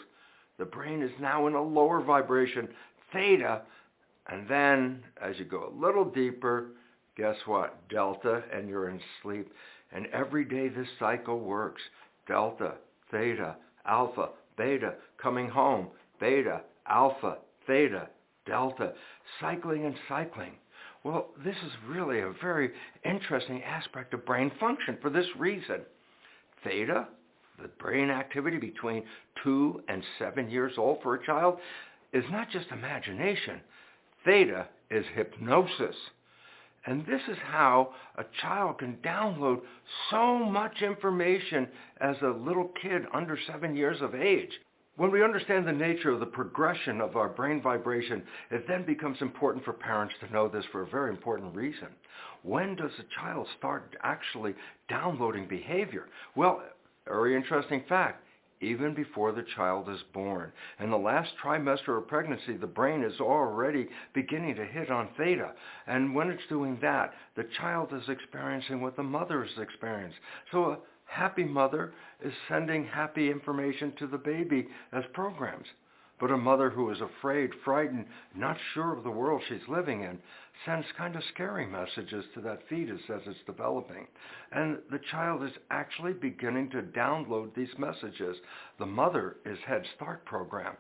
the brain is now in a lower vibration, theta, and then as you go a little deeper, guess what? Delta, and you're in sleep. And every day this cycle works. Delta, theta, alpha, beta, coming home, beta, alpha, theta, delta, cycling and cycling. Well, this is really a very interesting aspect of brain function for this reason. Theta, the brain activity between two and seven years old for a child, is not just imagination. Theta is hypnosis. And this is how a child can download so much information as a little kid under seven years of age. When we understand the nature of the progression of our brain vibration, it then becomes important for parents to know this for a very important reason. When does a child start actually downloading behavior? Well, very interesting fact even before the child is born. In the last trimester of pregnancy, the brain is already beginning to hit on theta. And when it's doing that, the child is experiencing what the mother is experiencing. So a happy mother is sending happy information to the baby as programs. But a mother who is afraid, frightened, not sure of the world she's living in, sends kind of scary messages to that fetus as it's developing. And the child is actually beginning to download these messages. The mother is Head Start program.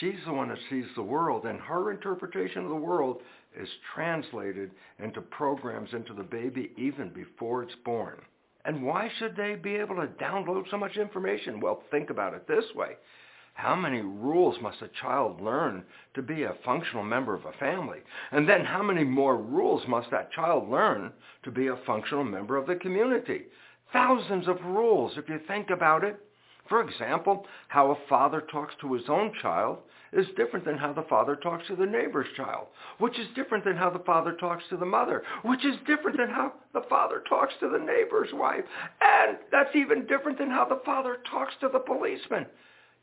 She's the one that sees the world, and her interpretation of the world is translated into programs into the baby even before it's born. And why should they be able to download so much information? Well, think about it this way. How many rules must a child learn to be a functional member of a family? And then how many more rules must that child learn to be a functional member of the community? Thousands of rules, if you think about it. For example, how a father talks to his own child is different than how the father talks to the neighbor's child, which is different than how the father talks to the mother, which is different than how the father talks to the neighbor's wife, and that's even different than how the father talks to the policeman.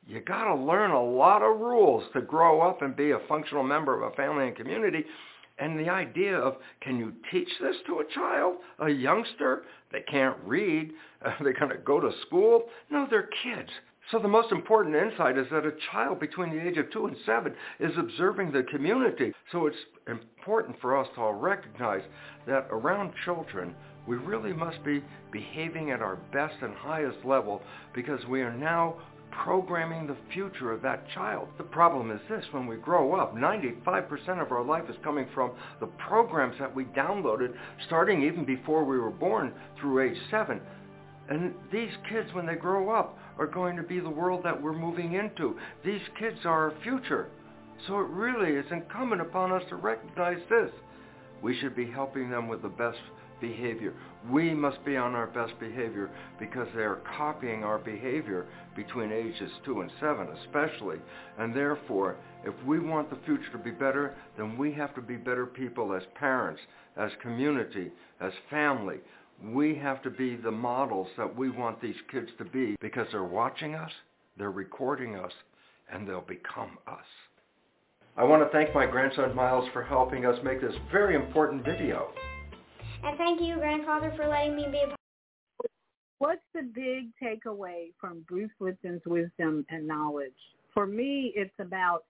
You got to learn a lot of rules to grow up and be a functional member of a family and community. And the idea of, can you teach this to a child, a youngster? They can't read. Uh, are they going to go to school? No, they're kids. So the most important insight is that a child between the age of two and seven is observing the community. So it's important for us to all recognize that around children, we really must be behaving at our best and highest level because we are now programming the future of that child. The problem is this, when we grow up, 95% of our life is coming from the programs that we downloaded starting even before we were born through age 7. And these kids, when they grow up, are going to be the world that we're moving into. These kids are our future. So it really is incumbent upon us to recognize this. We should be helping them with the best behavior. We must be on our best behavior because they are copying our behavior between ages 2 and 7 especially. And therefore, if we want the future to be better, then we have to be better people as parents, as community, as family. We have to be the models that we want these kids to be because they're watching us, they're recording us, and they'll become us. I want to thank my grandson Miles for helping us make this very important video. And thank you, grandfather, for letting me be a part. What's the big takeaway from Bruce Lipton's wisdom and knowledge? For me, it's about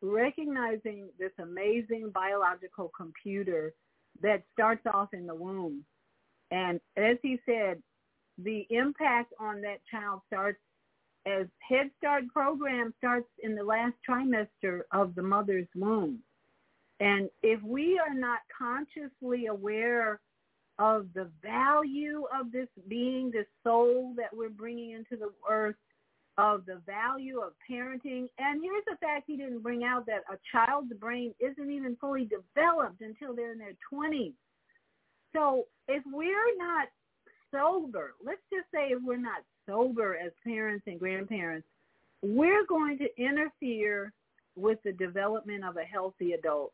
recognizing this amazing biological computer that starts off in the womb. And as he said, the impact on that child starts as Head Start program starts in the last trimester of the mother's womb. And if we are not consciously aware of the value of this being, this soul that we're bringing into the earth, of the value of parenting. And here's the fact he didn't bring out that a child's brain isn't even fully developed until they're in their 20s. So if we're not sober, let's just say if we're not sober as parents and grandparents, we're going to interfere with the development of a healthy adult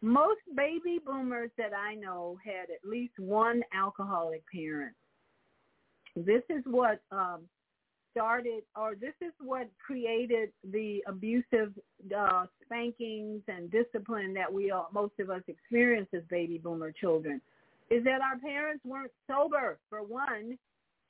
most baby boomers that I know had at least one alcoholic parent. This is what um, started, or this is what created the abusive uh, spankings and discipline that we all, most of us experience as baby boomer children. Is that our parents weren't sober for one,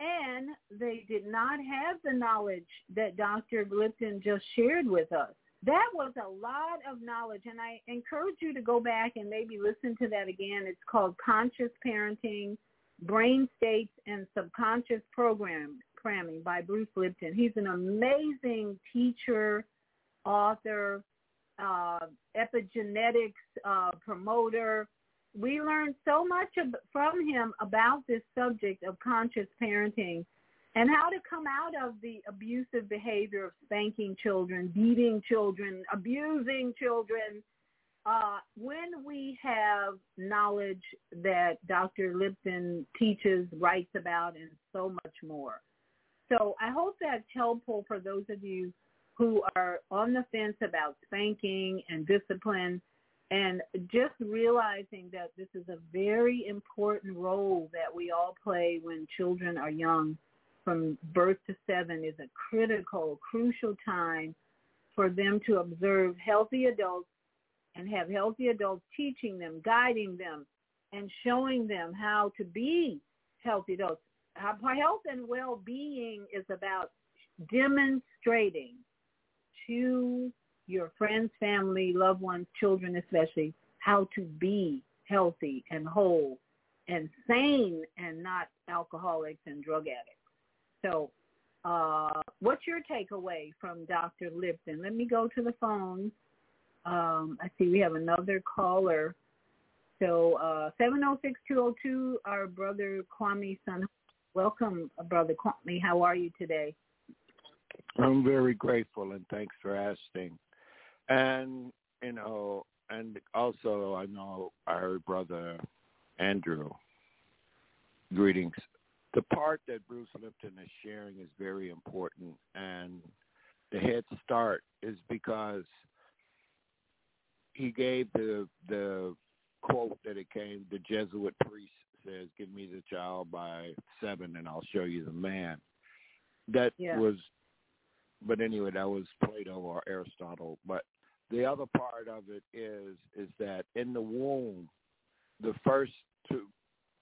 and they did not have the knowledge that Dr. Lipton just shared with us that was a lot of knowledge and I encourage you to go back and maybe listen to that again. It's called Conscious Parenting, Brain States and Subconscious Programming by Bruce Lipton. He's an amazing teacher, author, uh, epigenetics uh, promoter. We learned so much from him about this subject of conscious parenting and how to come out of the abusive behavior of spanking children, beating children, abusing children, uh, when we have knowledge that Dr. Lipton teaches, writes about, and so much more. So I hope that's helpful for those of you who are on the fence about spanking and discipline and just realizing that this is a very important role that we all play when children are young from birth to seven is a critical, crucial time for them to observe healthy adults and have healthy adults teaching them, guiding them, and showing them how to be healthy adults. Health and well-being is about demonstrating to your friends, family, loved ones, children especially, how to be healthy and whole and sane and not alcoholics and drug addicts. So uh, what's your takeaway from Dr. Lipton? Let me go to the phone. Um, I see we have another caller. So uh, 706-202, our brother Kwame Son. Welcome, uh, brother Kwame. How are you today? I'm very grateful and thanks for asking. And, you know, and also I know our brother Andrew. Greetings the part that Bruce Lipton is sharing is very important, and the head start is because he gave the the quote that it came. The Jesuit priest says, "Give me the child by seven, and I'll show you the man." That yeah. was, but anyway, that was Plato or Aristotle. But the other part of it is is that in the womb, the first two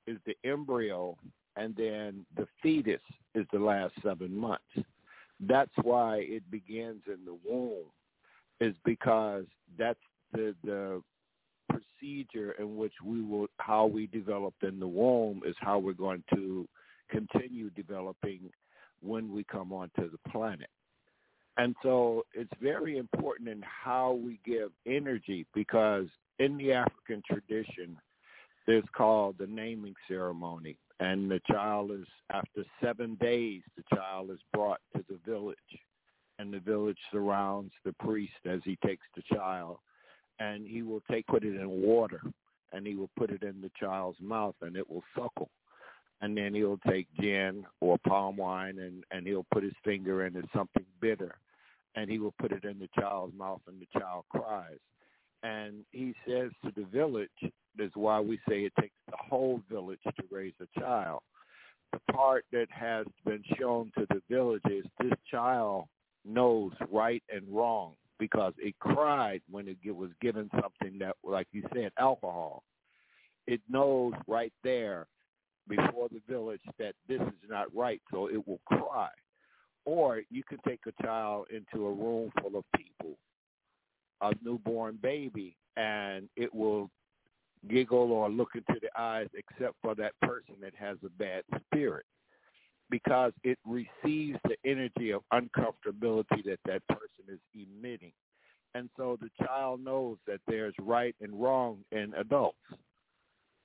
is the embryo, and then the fetus is the last seven months. That's why it begins in the womb, is because that's the the procedure in which we will how we developed in the womb is how we're going to continue developing when we come onto the planet. And so it's very important in how we give energy because in the African tradition, there's called the naming ceremony. And the child is, after seven days, the child is brought to the village. And the village surrounds the priest as he takes the child. And he will take, put it in water, and he will put it in the child's mouth, and it will suckle. And then he'll take gin or palm wine, and, and he'll put his finger in it, something bitter and he will put it in the child's mouth and the child cries. And he says to the village, that's why we say it takes the whole village to raise a child. The part that has been shown to the village is this child knows right and wrong because it cried when it was given something that, like you said, alcohol. It knows right there before the village that this is not right, so it will cry. Or you can take a child into a room full of people, a newborn baby, and it will giggle or look into the eyes except for that person that has a bad spirit because it receives the energy of uncomfortability that that person is emitting. And so the child knows that there's right and wrong in adults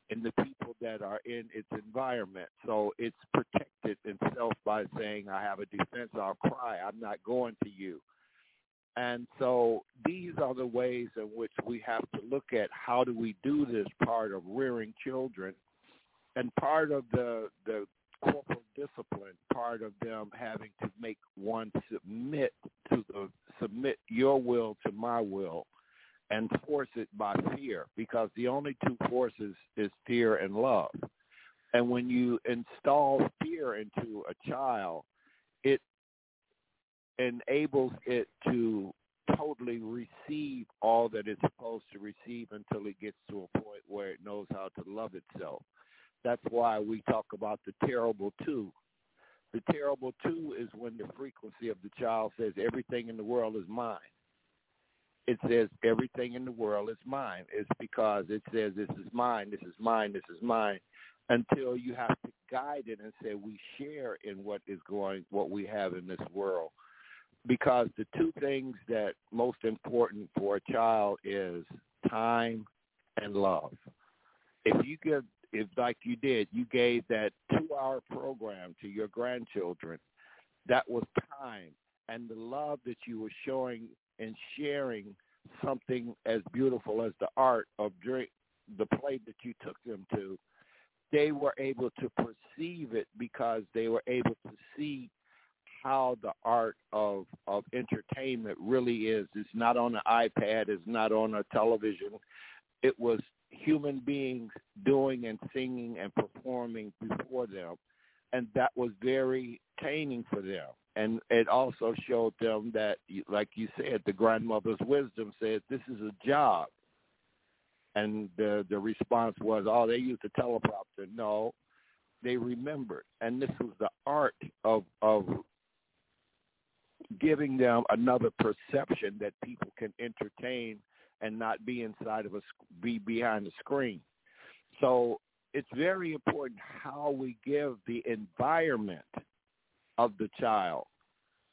and the people that are in its environment. So it's protected itself by saying, I have a defense, I'll cry, I'm not going to you. And so these are the ways in which we have to look at how do we do this part of rearing children and part of the the corporal discipline, part of them having to make one submit to the submit your will to my will and force it by fear because the only two forces is fear and love. And when you install fear into a child, it enables it to totally receive all that it's supposed to receive until it gets to a point where it knows how to love itself. That's why we talk about the terrible two. The terrible two is when the frequency of the child says everything in the world is mine it says everything in the world is mine. It's because it says this is mine, this is mine, this is mine, until you have to guide it and say we share in what is going, what we have in this world. Because the two things that most important for a child is time and love. If you give, if like you did, you gave that two-hour program to your grandchildren, that was time and the love that you were showing and sharing something as beautiful as the art of drink, the play that you took them to, they were able to perceive it because they were able to see how the art of of entertainment really is. It's not on an iPad. It's not on a television. It was human beings doing and singing and performing before them, and that was very taining for them and it also showed them that, like you said, the grandmother's wisdom said, "This is a job." And the the response was, "Oh, they used a teleprompter." No, they remembered, and this was the art of of giving them another perception that people can entertain and not be inside of a be behind the screen. So it's very important how we give the environment of the child.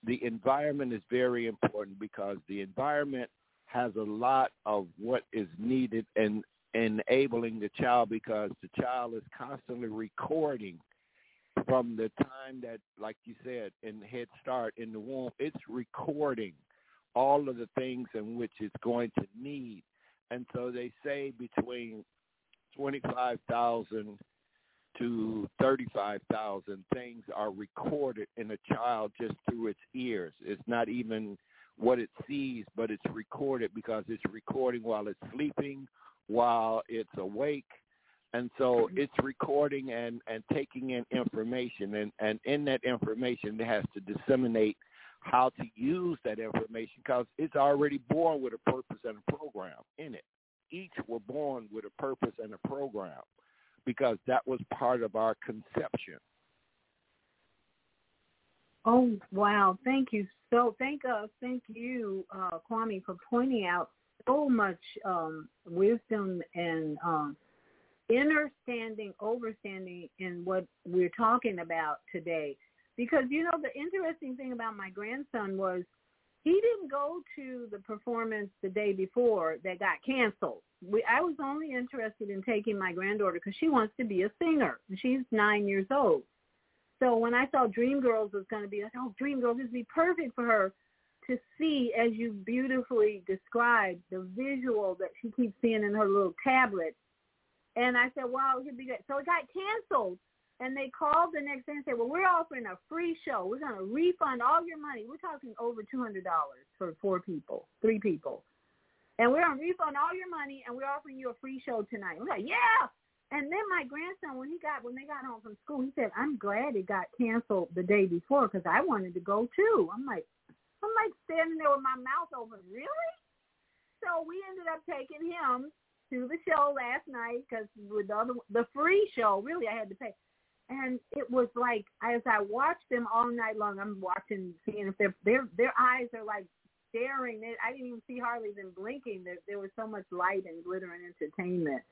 The environment is very important because the environment has a lot of what is needed and enabling the child because the child is constantly recording from the time that, like you said, in Head Start in the womb, it's recording all of the things in which it's going to need. And so they say between 25,000 to 35,000 things are recorded in a child just through its ears. It's not even what it sees, but it's recorded because it's recording while it's sleeping, while it's awake. And so it's recording and, and taking in information. And, and in that information, it has to disseminate how to use that information because it's already born with a purpose and a program in it. Each were born with a purpose and a program because that was part of our conception. Oh wow! Thank you so thank uh thank you uh Kwame for pointing out so much um wisdom and um understanding overstanding in what we're talking about today because you know the interesting thing about my grandson was he didn't go to the performance the day before that got canceled. We, I was only interested in taking my granddaughter because she wants to be a singer. She's nine years old. So when I saw Dreamgirls was going to be, I thought, oh, Dreamgirls, this would be perfect for her to see, as you beautifully described, the visual that she keeps seeing in her little tablet. And I said, wow, it would be good. So it got canceled. And they called the next day and said, well, we're offering a free show. We're going to refund all your money. We're talking over $200 for four people, three people. And we're going to refund all your money, and we're offering you a free show tonight. We're like, yeah. And then my grandson, when he got when they got home from school, he said, "I'm glad it got canceled the day before because I wanted to go too." I'm like, I'm like standing there with my mouth open. Really? So we ended up taking him to the show last night because with the other, the free show, really I had to pay. And it was like as I watched them all night long, I'm watching, seeing if their their their eyes are like staring. I didn't even see hardly them blinking. There, there was so much light and glitter and entertainment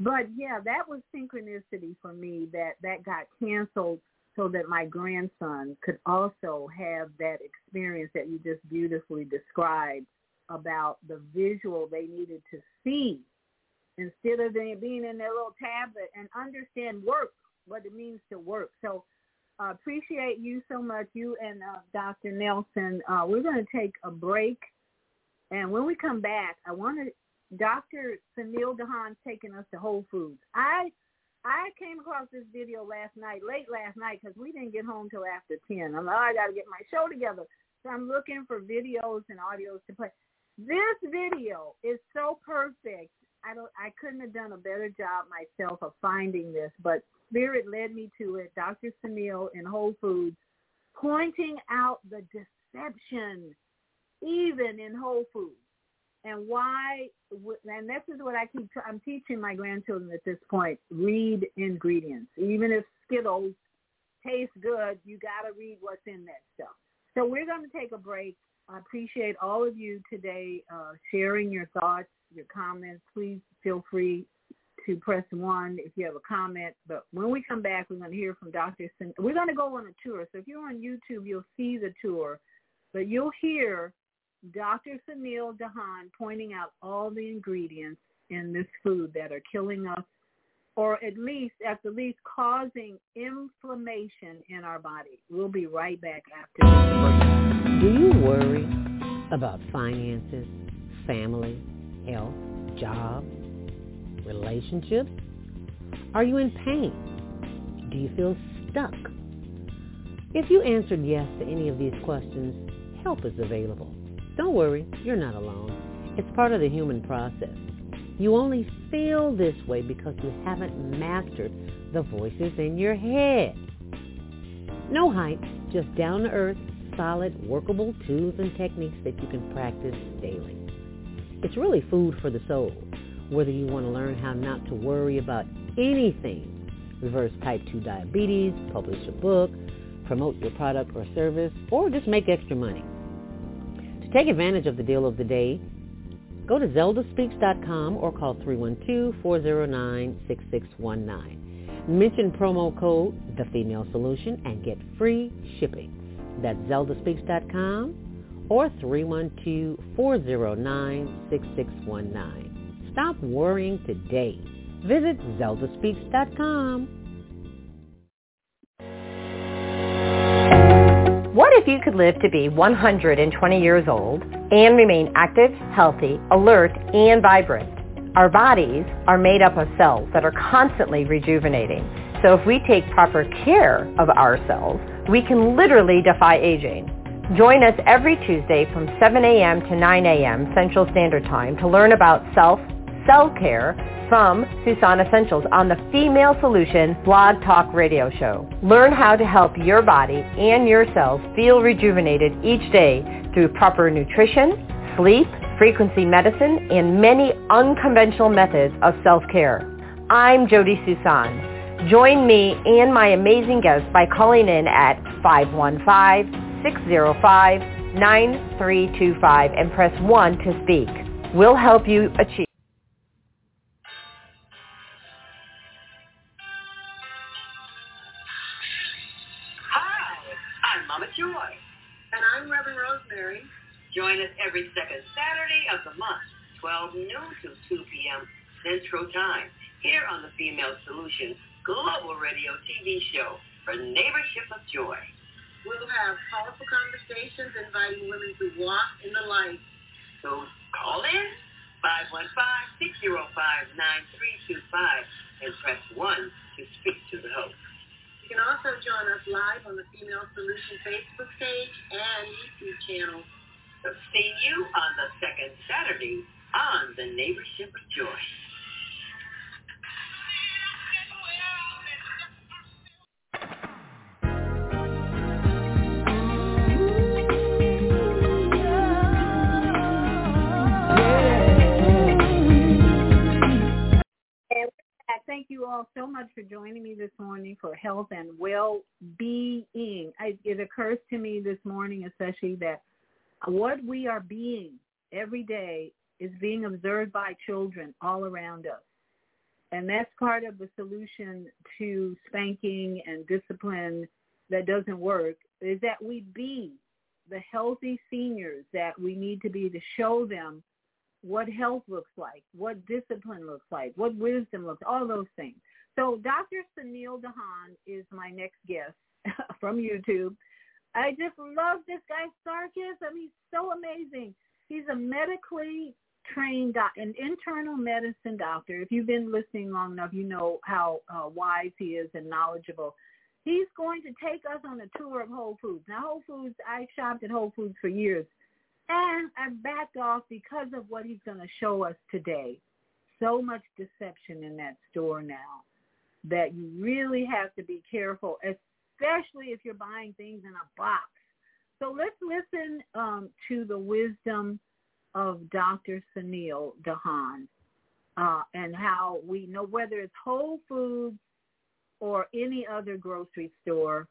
but yeah, that was synchronicity for me that that got canceled so that my grandson could also have that experience that you just beautifully described about the visual they needed to see instead of being in their little tablet and understand work, what it means to work. So uh, appreciate you so much, you and uh, Dr. Nelson. Uh, we're going to take a break. And when we come back, I want to Dr. Suneel Dhand taking us to Whole Foods. I I came across this video last night, late last night, because we didn't get home till after 10. I'm like, oh, I got to get my show together. So I'm looking for videos and audios to play. This video is so perfect. I don't. I couldn't have done a better job myself of finding this, but Spirit led me to it. Dr. Suneel in Whole Foods, pointing out the deception, even in Whole Foods and why and this is what I keep I'm teaching my grandchildren at this point read ingredients even if Skittles taste good you got to read what's in that stuff so we're going to take a break I appreciate all of you today uh, sharing your thoughts your comments please feel free to press one if you have a comment but when we come back we're going to hear from Dr. Sin- we're going to go on a tour so if you're on YouTube you'll see the tour but you'll hear Dr. Suneel Dhand pointing out all the ingredients in this food that are killing us or at least, at the least, causing inflammation in our body. We'll be right back after this Do you worry about finances, family, health, job, relationships? Are you in pain? Do you feel stuck? If you answered yes to any of these questions, help is available. Don't worry, you're not alone. It's part of the human process. You only feel this way because you haven't mastered the voices in your head. No hype, just down-to-earth, solid, workable tools and techniques that you can practice daily. It's really food for the soul, whether you want to learn how not to worry about anything, reverse type 2 diabetes, publish a book, promote your product or service, or just make extra money. To take advantage of the deal of the day. Go to zeldaspeaks.com or call 312-409-6619. Mention promo code The Female Solution and get free shipping. That's zeldaspeaks.com or 312-409-6619. Stop worrying today. Visit zeldaspeaks.com. What if you could live to be 120 years old and remain active, healthy, alert, and vibrant? Our bodies are made up of cells that are constantly rejuvenating So if we take proper care of ourselves, we can literally defy aging. Join us every Tuesday from 7 a.m. to 9 a.m. Central Standard Time to learn about self, self-care from Susan Essentials on the Female Solution Blog Talk Radio Show. Learn how to help your body and your cells feel rejuvenated each day through proper nutrition, sleep, frequency medicine, and many unconventional methods of self-care. I'm Jody Susan. Join me and my amazing guests by calling in at 515-605-9325 and press 1 to speak. We'll help you achieve. Hi, I'm Mama Joy. And I'm Reverend Rosemary. Join us every second Saturday of the month, 12 noon to 2 p.m. Central Time, here on the Female Solution Global Radio TV show for Neighborship of Joy. We'll have powerful conversations inviting women to walk in the light. So call in 515-605-9325 and press 1 to speak to the host. You can also join us live on the Female Solution Facebook page and YouTube channel. So see you on the second Saturday on the Neighborship of Joy. Thank you all so much for joining me this morning for health and well-being. I, it occurs to me this morning especially that what we are being every day is being observed by children all around us. And that's part of the solution to spanking and discipline that doesn't work is that we be the healthy seniors that we need to be to show them what health looks like, what discipline looks like, what wisdom looks, all those things. So Dr. Suneel Dhand is my next guest from YouTube. I just love this guy's sarcasm. He's so amazing. He's a medically trained, doc- an internal medicine doctor. If you've been listening long enough, you know how uh, wise he is and knowledgeable. He's going to take us on a tour of Whole Foods. Now, Whole Foods—I've shopped at Whole Foods for years. And I backed off because of what he's going to show us today. So much deception in that store now that you really have to be careful, especially if you're buying things in a box. So let's listen um, to the wisdom of Dr. Suneel Dhand uh, and how we know whether it's Whole Foods or any other grocery store,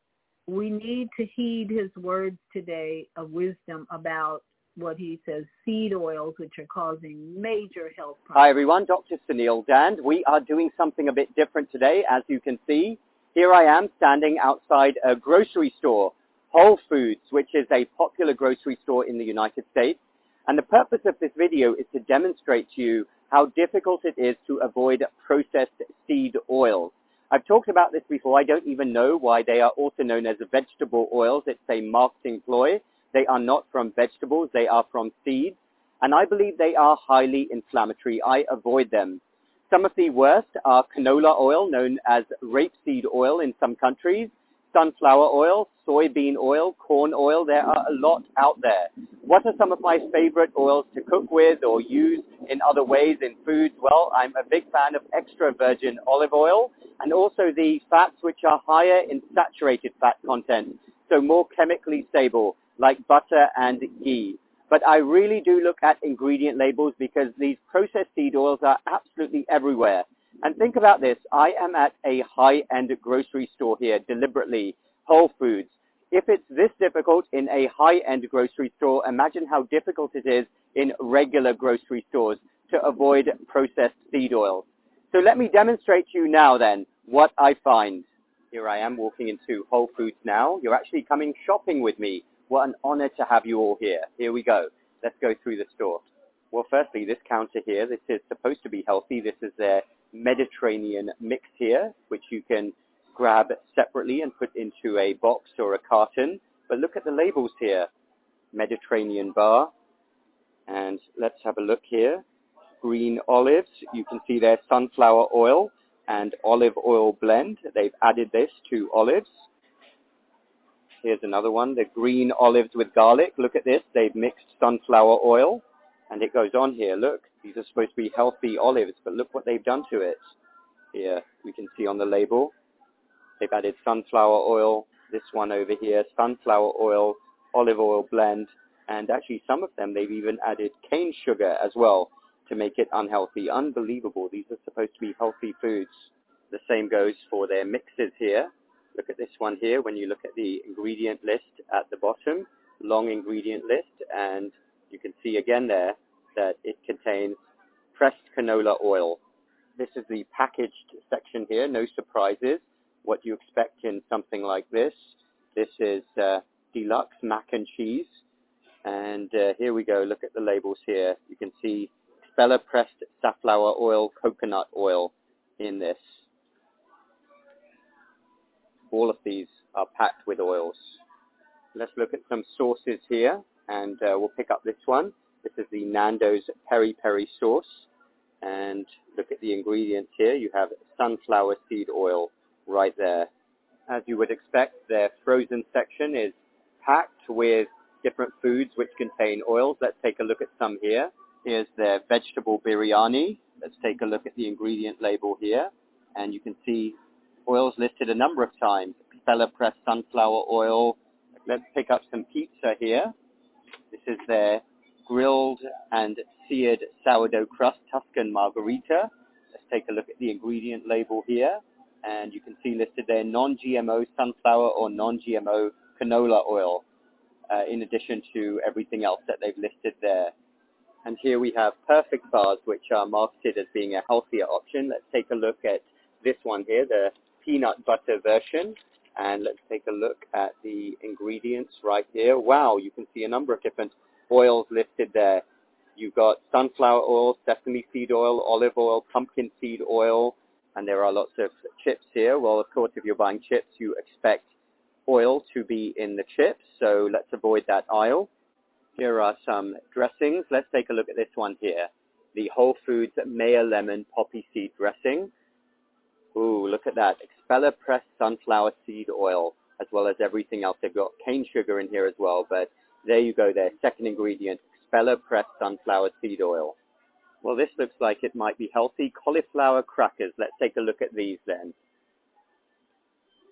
we need to heed his words today of wisdom about what he says seed oils, which are causing major health problems. Hi everyone, Dr. Suneel Dhand. We are doing something a bit different today, as you can see. Here I am standing outside a grocery store, Whole Foods, which is a popular grocery store in the United States. And the purpose of this video is to demonstrate to you how difficult it is to avoid processed seed oils. I've talked about this before. I don't even know why they are also known as vegetable oils. It's a marketing ploy. They are not from vegetables. They are from seeds. And I believe they are highly inflammatory. I avoid them. Some of the worst are canola oil, known as rapeseed oil in some countries, sunflower oil, soybean oil, corn oil. There are a lot out there. What are some of my favorite oils to cook with or use in other ways in foods? Well, I'm a big fan of extra virgin olive oil and also the fats which are higher in saturated fat content, so more chemically stable like butter and ghee. But I really do look at ingredient labels because these processed seed oils are absolutely everywhere. And think about this. I am at a high-end grocery store here deliberately, Whole Foods. If it's this difficult in a high-end grocery store, imagine how difficult it is in regular grocery stores to avoid processed seed oils. So let me demonstrate to you now then what I find. Here I am walking into Whole Foods now. You're actually coming shopping with me. What an honor to have you all here. Here we go. Let's go through the store. Well, firstly, this counter here, this is supposed to be healthy. This is their Mediterranean mix here, which you can grab separately and put into a box or a carton. But look at the labels here. Mediterranean bar. And let's have a look here. Green olives. You can see there sunflower oil. and olive oil blend. They've added this to olives. Here's another one, the green olives with garlic. Look at this. They've mixed sunflower oil, and it goes on here. Look, these are supposed to be healthy olives, but look what they've done to it. Here, we can see on the label. They've added sunflower oil. This one over here, sunflower oil, olive oil blend, and actually some of them they've even added cane sugar as well to make it unhealthy. Unbelievable. These are supposed to be healthy foods. The same goes for their mixes here. Look at this one here when you look at the ingredient list at the bottom, long ingredient list, and you can see again there that it contains pressed canola oil. This is the packaged section here, no surprises, what do you expect in something like this. This is uh, deluxe mac and cheese, and uh, here we go, look at the labels here. You can see expeller pressed safflower oil, coconut oil in this. All of these are packed with oils. Let's look at some sauces here, and uh, we'll pick up this one. This is the Nando's Peri Peri sauce. And look at the ingredients here. You have sunflower seed oil right there. As you would expect, their frozen section is packed with different foods which contain oils. Let's take a look at some here. Here's their vegetable biryani. Let's take a look at the ingredient label here. And you can see oils listed a number of times. Expeller pressed sunflower oil. Let's pick up some pizza here. This is their grilled and seared sourdough crust Tuscan margherita. Let's take a look at the ingredient label here. And you can see listed there non-GMO sunflower or non-GMO canola oil, uh, in addition to everything else that they've listed there. And here we have perfect bars, which are marketed as being a healthier option. Let's take a look at this one here, the peanut butter version. And let's take a look at the ingredients right here. Wow, you can see a number of different oils listed there. You've got sunflower oil, sesame seed oil, olive oil, pumpkin seed oil, and there are lots of chips here. Well, of course, if you're buying chips, you expect oil to be in the chips, so let's avoid that aisle. Here are some dressings. Let's take a look at this one here. The Whole Foods Meyer Lemon Poppy Seed Dressing. Ooh, look at that. Expeller pressed sunflower seed oil, as well as everything else. They've got cane sugar in here as well, but there you go there. Second ingredient, expeller pressed sunflower seed oil. Well, this looks like it might be healthy. Cauliflower crackers. Let's take a look at these then.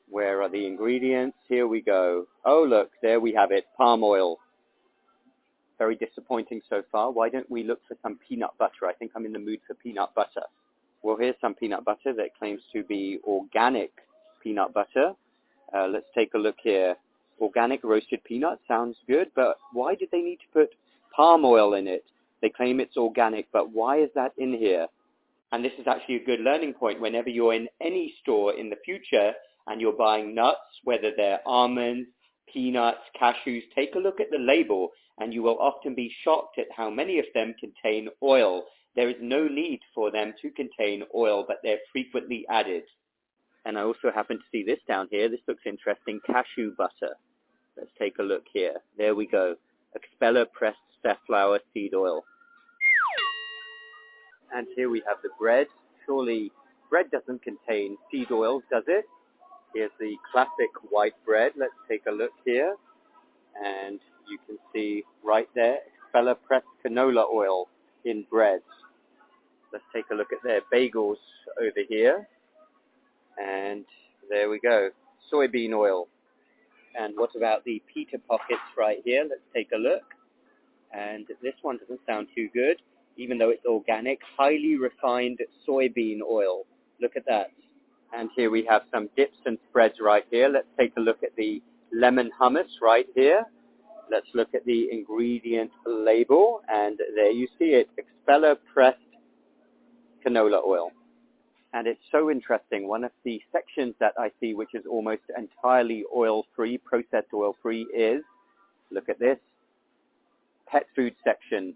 Where are the ingredients? Here we go. Oh, look, there we have it. Palm oil very disappointing so far. Why don't we look for some peanut butter? I think I'm in the mood for peanut butter. Well, here's some peanut butter that claims to be organic peanut butter. Uh, let's take a look here. Organic roasted peanuts sounds good, but why did they need to put palm oil in it? They claim it's organic, but why is that in here? And this is actually a good learning point whenever you're in any store in the future and you're buying nuts, whether they're almonds, peanuts, cashews, take a look at the label and you will often be shocked at how many of them contain oil. There is no need for them to contain oil, but they're frequently added. And I also happen to see this down here. This looks interesting, cashew butter. Let's take a look here. There we go. Expeller pressed safflower seed oil. And here we have the bread. Surely bread doesn't contain seed oil, does it? Here's the classic white bread. Let's take a look here. And you can see right there, Expeller pressed canola oil in breads. Let's take a look at their bagels over here. And there we go, soybean oil. And what about the pita pockets right here? Let's take a look. And this one doesn't sound too good, even though it's organic, highly refined soybean oil. Look at that. And here we have some dips and spreads right here. Let's take a look at the lemon hummus right here. Let's look at the ingredient label, and there you see it, expeller pressed canola oil. And it's so interesting. One of the sections that I see which is almost entirely oil-free, processed oil-free is, look at this, pet food section.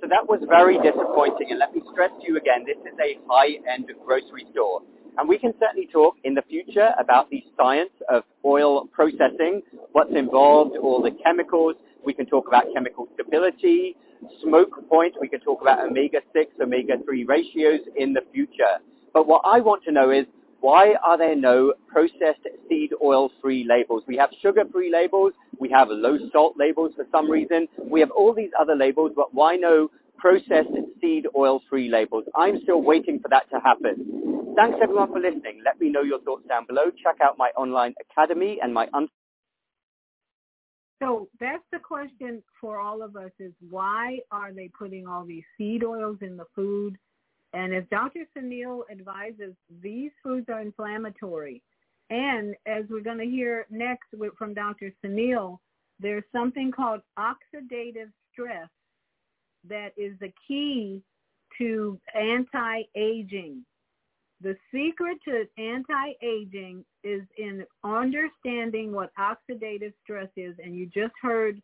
So that was very disappointing. And let me stress to you again, this is a high-end grocery store. And we can certainly talk in the future about the science of oil processing, what's involved, all the chemicals. We can talk about chemical stability, smoke point. We can talk about omega-6, omega-3 ratios in the future. But what I want to know is why are there no processed seed oil free labels? We have sugar free labels, we have low salt labels for some reason, we have all these other labels, but why no processed seed oil free labels? I'm still waiting for that to happen. Thanks everyone for listening. Let me know your thoughts down below. Check out my online academy and my un- so that's the question for all of us is why are they putting all these seed oils in the food? And as Dr. Suneel advises, these foods are inflammatory. And as we're going to hear next from Dr. Suneel, there's something called oxidative stress that is the key to anti-aging. The secret to anti-aging is in understanding what oxidative stress is. And you just heard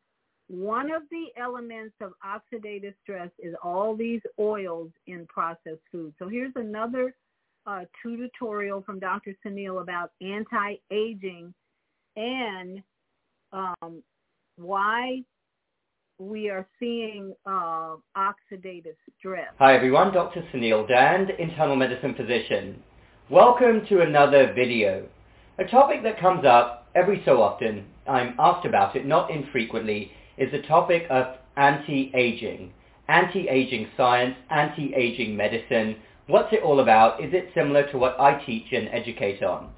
one of the elements of oxidative stress is all these oils in processed food. So here's another uh, tutorial from Dr. Suneel about anti-aging and um, why we are seeing uh, oxidative stress. Hi everyone, Dr. Suneel Dhand, internal medicine physician. Welcome to another video. A topic that comes up every so often, I'm asked about it not infrequently, is the topic of anti-aging. Anti-aging science, anti-aging medicine. What's it all about? Is it similar to what I teach and educate on?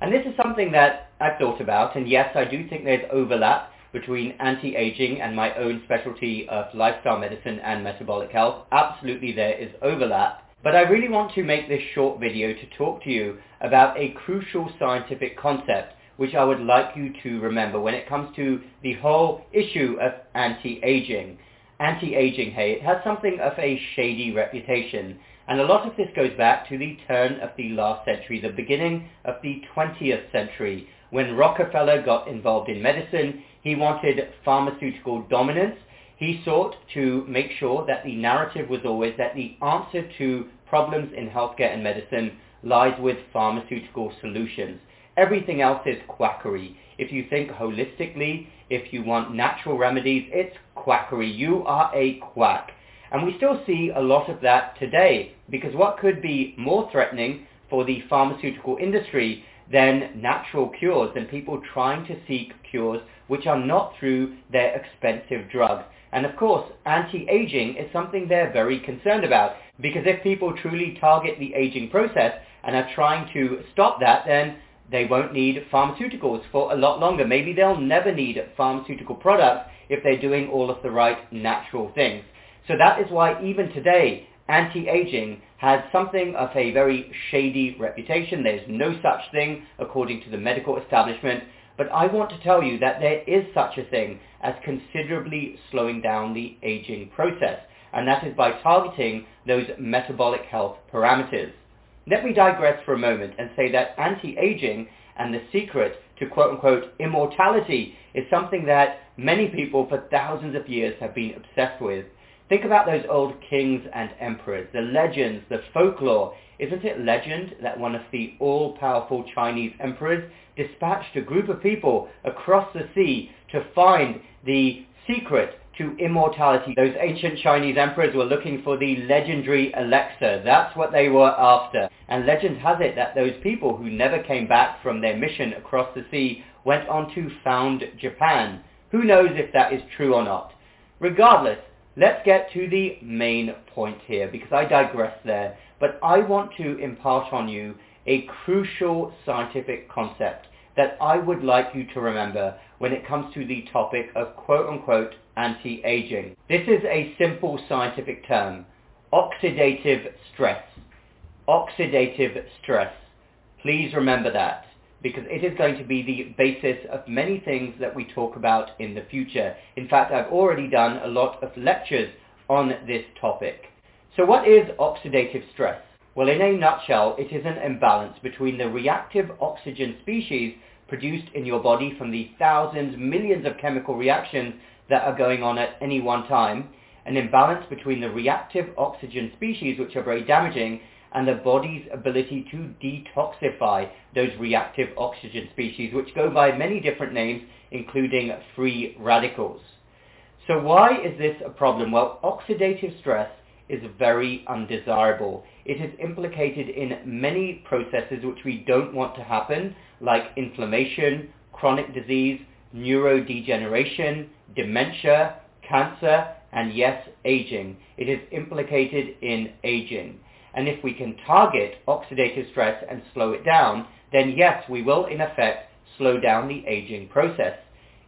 And this is something that I've thought about, and yes, I do think there's overlap between anti-aging and my own specialty of lifestyle medicine and metabolic health. Absolutely there is overlap. But I really want to make this short video to talk to you about a crucial scientific concept which I would like you to remember when it comes to the whole issue of anti-aging. Anti-aging, hey, it has something of a shady reputation. And a lot of this goes back to the turn of the last century, the beginning of the 20th century, when Rockefeller got involved in medicine he wanted pharmaceutical dominance. He sought to make sure that the narrative was always that the answer to problems in healthcare and medicine lies with pharmaceutical solutions. Everything else is quackery. If you think holistically, if you want natural remedies, it's quackery. You are a quack. And we still see a lot of that today because what could be more threatening for the pharmaceutical industry than natural cures and people trying to seek cures which are not through their expensive drugs. And of course, anti-aging is something they're very concerned about because if people truly target the aging process and are trying to stop that, then they won't need pharmaceuticals for a lot longer. Maybe they'll never need pharmaceutical products if they're doing all of the right natural things. So that is why even today, anti-aging has something of a very shady reputation. There's no such thing according to the medical establishment but I want to tell you that there is such a thing as considerably slowing down the aging process, and that is by targeting those metabolic health parameters. Let me digress for a moment and say that anti-aging and the secret to quote-unquote immortality is something that many people for thousands of years have been obsessed with. Think about those old kings and emperors, the legends, the folklore. Isn't it legend that one of the all-powerful Chinese emperors dispatched a group of people across the sea to find the secret to immortality. Those ancient Chinese emperors were looking for the legendary elixir. That's what they were after. And legend has it that those people who never came back from their mission across the sea went on to found Japan. Who knows if that is true or not? Regardless, let's get to the main point here because I digress there. But I want to impart on you a crucial scientific concept that I would like you to remember when it comes to the topic of quote-unquote anti-aging. This is a simple scientific term, oxidative stress. Oxidative stress. Please remember that because it is going to be the basis of many things that we talk about in the future. In fact, I've already done a lot of lectures on this topic. So what is oxidative stress? Well, in a nutshell, it is an imbalance between the reactive oxygen species produced in your body from the thousands, millions of chemical reactions that are going on at any one time, an imbalance between the reactive oxygen species, which are very damaging, and the body's ability to detoxify those reactive oxygen species, which go by many different names, including free radicals. So why is this a problem? Well, oxidative stress is very undesirable. It is implicated in many processes which we don't want to happen, like inflammation, chronic disease, neurodegeneration, dementia, cancer, and yes, aging. It is implicated in aging. And if we can target oxidative stress and slow it down, then yes, we will in effect slow down the aging process.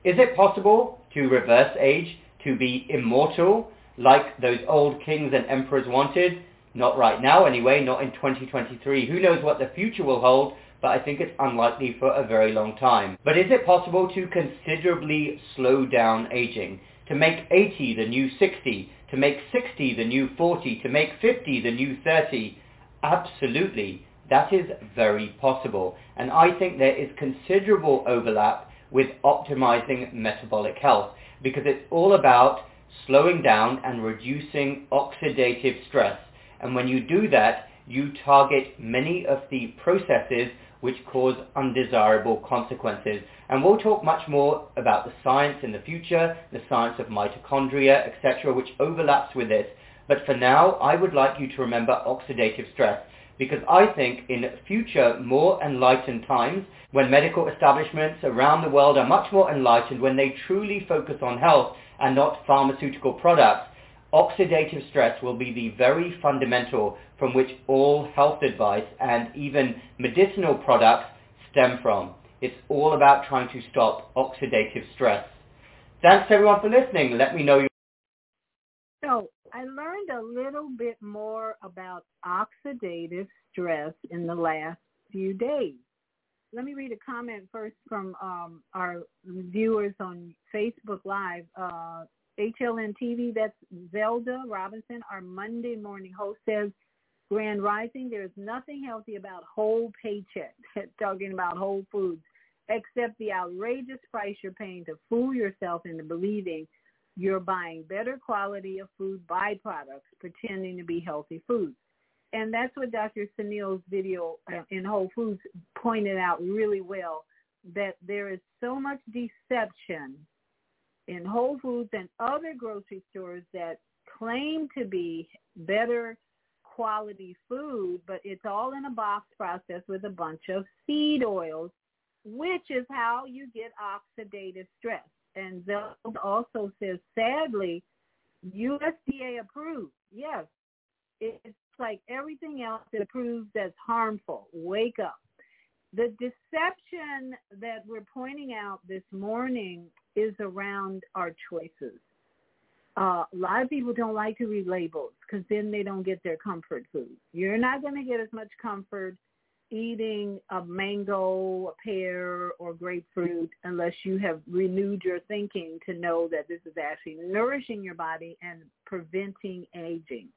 Is it possible to reverse age, to be immortal, like those old kings and emperors wanted? Not right now anyway, not in 2023. Who knows what the future will hold, but I think it's unlikely for a very long time. But is it possible to considerably slow down aging? To make 80 the new 60? To make 60 the new 40? To make 50 the new 30? Absolutely. That is very possible. And I think there is considerable overlap with optimizing metabolic health because it's all about slowing down and reducing oxidative stress. And when you do that, you target many of the processes which cause undesirable consequences. And we'll talk much more about the science in the future, the science of mitochondria, etc., which overlaps with this. But for now, I would like you to remember oxidative stress because I think in future more enlightened times, when medical establishments around the world are much more enlightened, when they truly focus on health and not pharmaceutical products, oxidative stress will be the very fundamental from which all health advice and even medicinal products stem from. It's all about trying to stop oxidative stress. Thanks everyone for listening. Let me know your so I learned a little bit more about oxidative stress in the last few days. Let me read a comment first from um, our viewers on Facebook Live. Uh, HLN TV, that's Zelda Robinson, our Monday morning host, says, Grand Rising, there's nothing healthy about whole paycheck, talking about whole foods, except the outrageous price you're paying to fool yourself into believing you're buying better quality of food byproducts, pretending to be healthy foods. And that's what Dr. Suneel's video uh, in Whole Foods pointed out really well, that there is so much deception in Whole Foods and other grocery stores that claim to be better quality food, but it's all in a box process with a bunch of seed oils, which is how you get oxidative stress and Zeld also says, sadly, USDA approved. Yes, it's like everything else that approves that's harmful. Wake up. The deception that we're pointing out this morning is around our choices. Uh, a lot of people don't like to read labels because then they don't get their comfort food. You're not going to get as much comfort eating a mango, a pear, or grapefruit unless you have renewed your thinking to know that this is actually nourishing your body and preventing aging.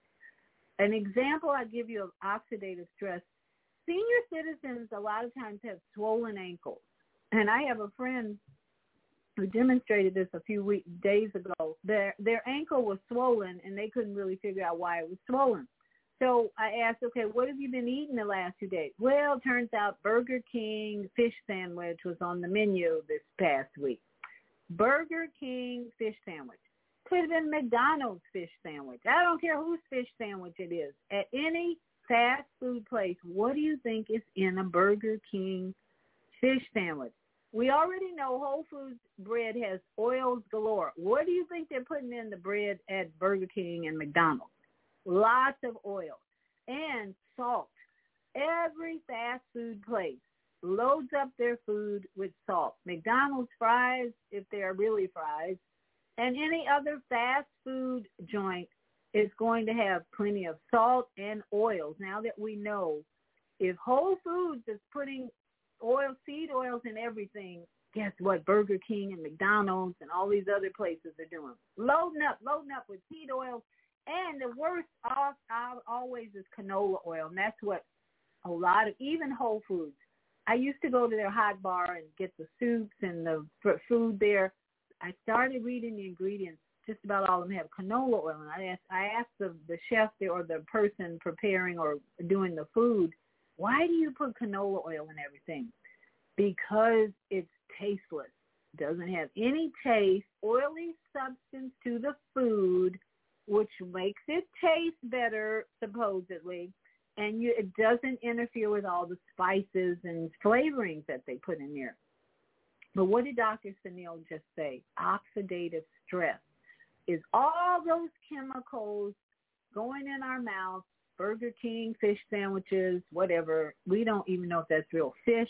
An example I give you of oxidative stress, senior citizens a lot of times have swollen ankles. And I have a friend who demonstrated this a few week, days ago. Their their ankle was swollen and they couldn't really figure out why it was swollen. So I asked, okay, what have you been eating the last two days? Well, turns out Burger King fish sandwich was on the menu this past week. Burger King fish sandwich. Could have been McDonald's fish sandwich. I don't care whose fish sandwich it is. At any fast food place, what do you think is in a Burger King fish sandwich? We already know Whole Foods bread has oils galore. What do you think they're putting in the bread at Burger King and McDonald's? lots of oil, and salt. Every fast food place loads up their food with salt. McDonald's fries, if they are really fries, and any other fast food joint is going to have plenty of salt and oils. Now that we know if Whole Foods is putting oil, seed oils in everything, guess what? Burger King and McDonald's and all these other places are doing. Loading up, loading up with seed oils and the worst off always is canola oil, and that's what a lot of even Whole Foods. I used to go to their hot bar and get the soups and the food there. I started reading the ingredients. Just about all of them have canola oil, and I asked I asked the the chef there or the person preparing or doing the food, why do you put canola oil in everything? Because it's tasteless. Doesn't have any taste, oily substance to the food which makes it taste better supposedly, and you, it doesn't interfere with all the spices and flavorings that they put in there. But what did Dr. Suneel just say? Oxidative stress is all those chemicals going in our mouth, Burger King, fish sandwiches, whatever. We don't even know if that's real fish.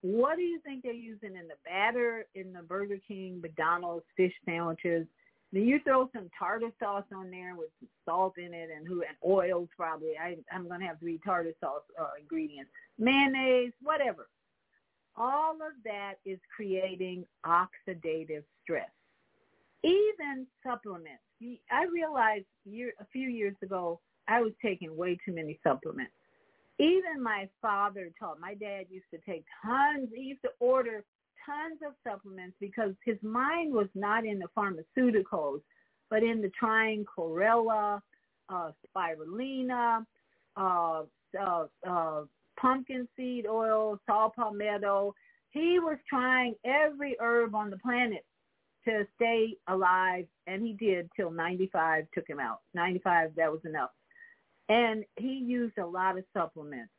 What do you think they're using in the batter in the Burger King, McDonald's fish sandwiches? Then you throw some tartar sauce on there with some salt in it and who and oils probably. I I'm gonna have to read tartar sauce uh, ingredients, mayonnaise, whatever. All of that is creating oxidative stress. Even supplements. I realized year, a few years ago I was taking way too many supplements. Even my father taught. My dad used to take tons. He used to order tons of supplements because his mind was not in the pharmaceuticals, but in the trying chlorella, uh, spirulina, uh, uh, uh, pumpkin seed oil, saw palmetto. He was trying every herb on the planet to stay alive, and he did till 95 took him out. 95, that was enough. And he used a lot of supplements,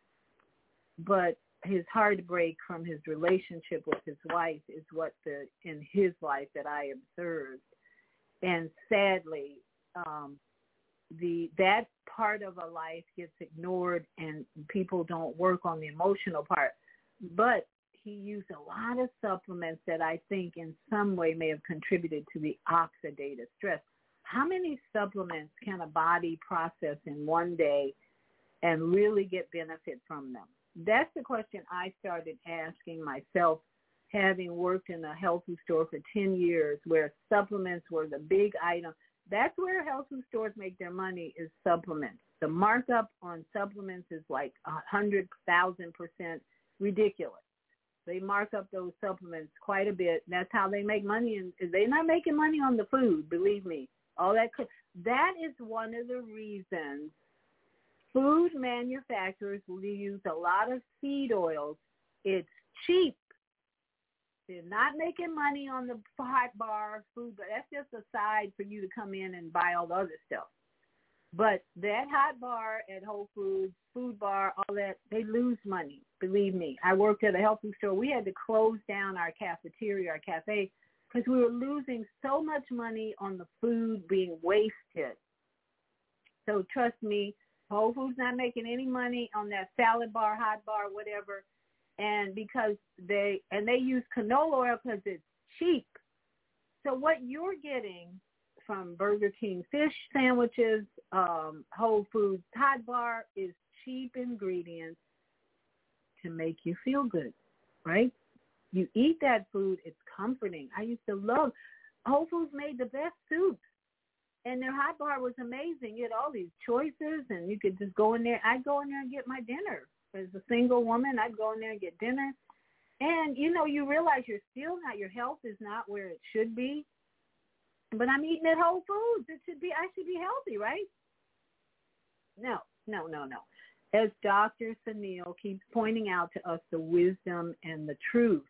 but his heartbreak from his relationship with his wife is what the in his life that I observed, and sadly, um, the that part of a life gets ignored, and people don't work on the emotional part. But he used a lot of supplements that I think in some way may have contributed to the oxidative stress. How many supplements can a body process in one day and really get benefit from them? That's the question I started asking myself having worked in a health food store for 10 years where supplements were the big item. That's where health food stores make their money is supplements. The markup on supplements is like a hundred thousand percent ridiculous. They mark up those supplements quite a bit. That's how they make money. And they're not making money on the food, believe me. All that that is one of the reasons food manufacturers will use a lot of seed oils. It's cheap. They're not making money on the hot bar food, but that's just a side for you to come in and buy all the other stuff. But that hot bar at Whole Foods, food bar, all that, they lose money. Believe me. I worked at a health food store. We had to close down our cafeteria, our cafe, because we were losing so much money on the food being wasted. So trust me, Whole Foods not making any money on that salad bar, hot bar, whatever. And because they and they use canola oil because it's cheap. So what you're getting from Burger King fish sandwiches, um, Whole Foods hot bar is cheap ingredients to make you feel good, right? You eat that food, it's comforting. I used to love Whole Foods made the best soups and their hot bar was amazing. You had all these choices, and you could just go in there. I'd go in there and get my dinner. As a single woman, I'd go in there and get dinner. And you know, you realize you're still not your health is not where it should be. But I'm eating at Whole Foods. It should be I should be healthy, right? No, no, no, no. As Dr. Suneel keeps pointing out to us the wisdom and the truth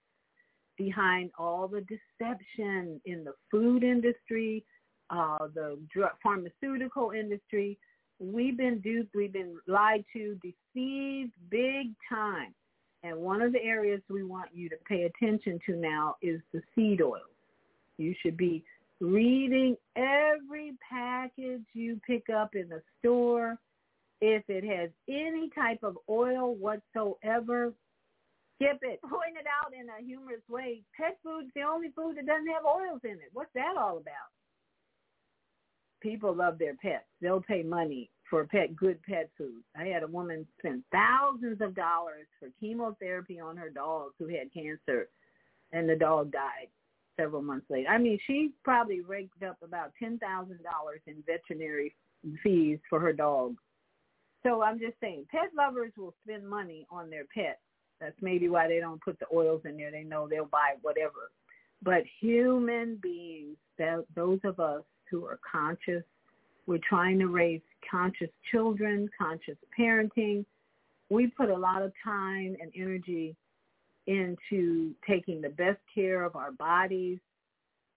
behind all the deception in the food industry, uh, the drug, pharmaceutical industry. We've been duped, we've been lied to, deceived big time. And one of the areas we want you to pay attention to now is the seed oils. You should be reading every package you pick up in the store. If it has any type of oil whatsoever, skip it. Point it out in a humorous way. Pet food's the only food that doesn't have oils in it. What's that all about? people love their pets. They'll pay money for pet good pet food. I had a woman spend thousands of dollars for chemotherapy on her dog who had cancer and the dog died several months later. I mean, she probably raked up about $10,000 in veterinary fees for her dog. So I'm just saying, pet lovers will spend money on their pets. That's maybe why they don't put the oils in there. They know they'll buy whatever. But human beings, that, those of us who are conscious. We're trying to raise conscious children, conscious parenting. We put a lot of time and energy into taking the best care of our bodies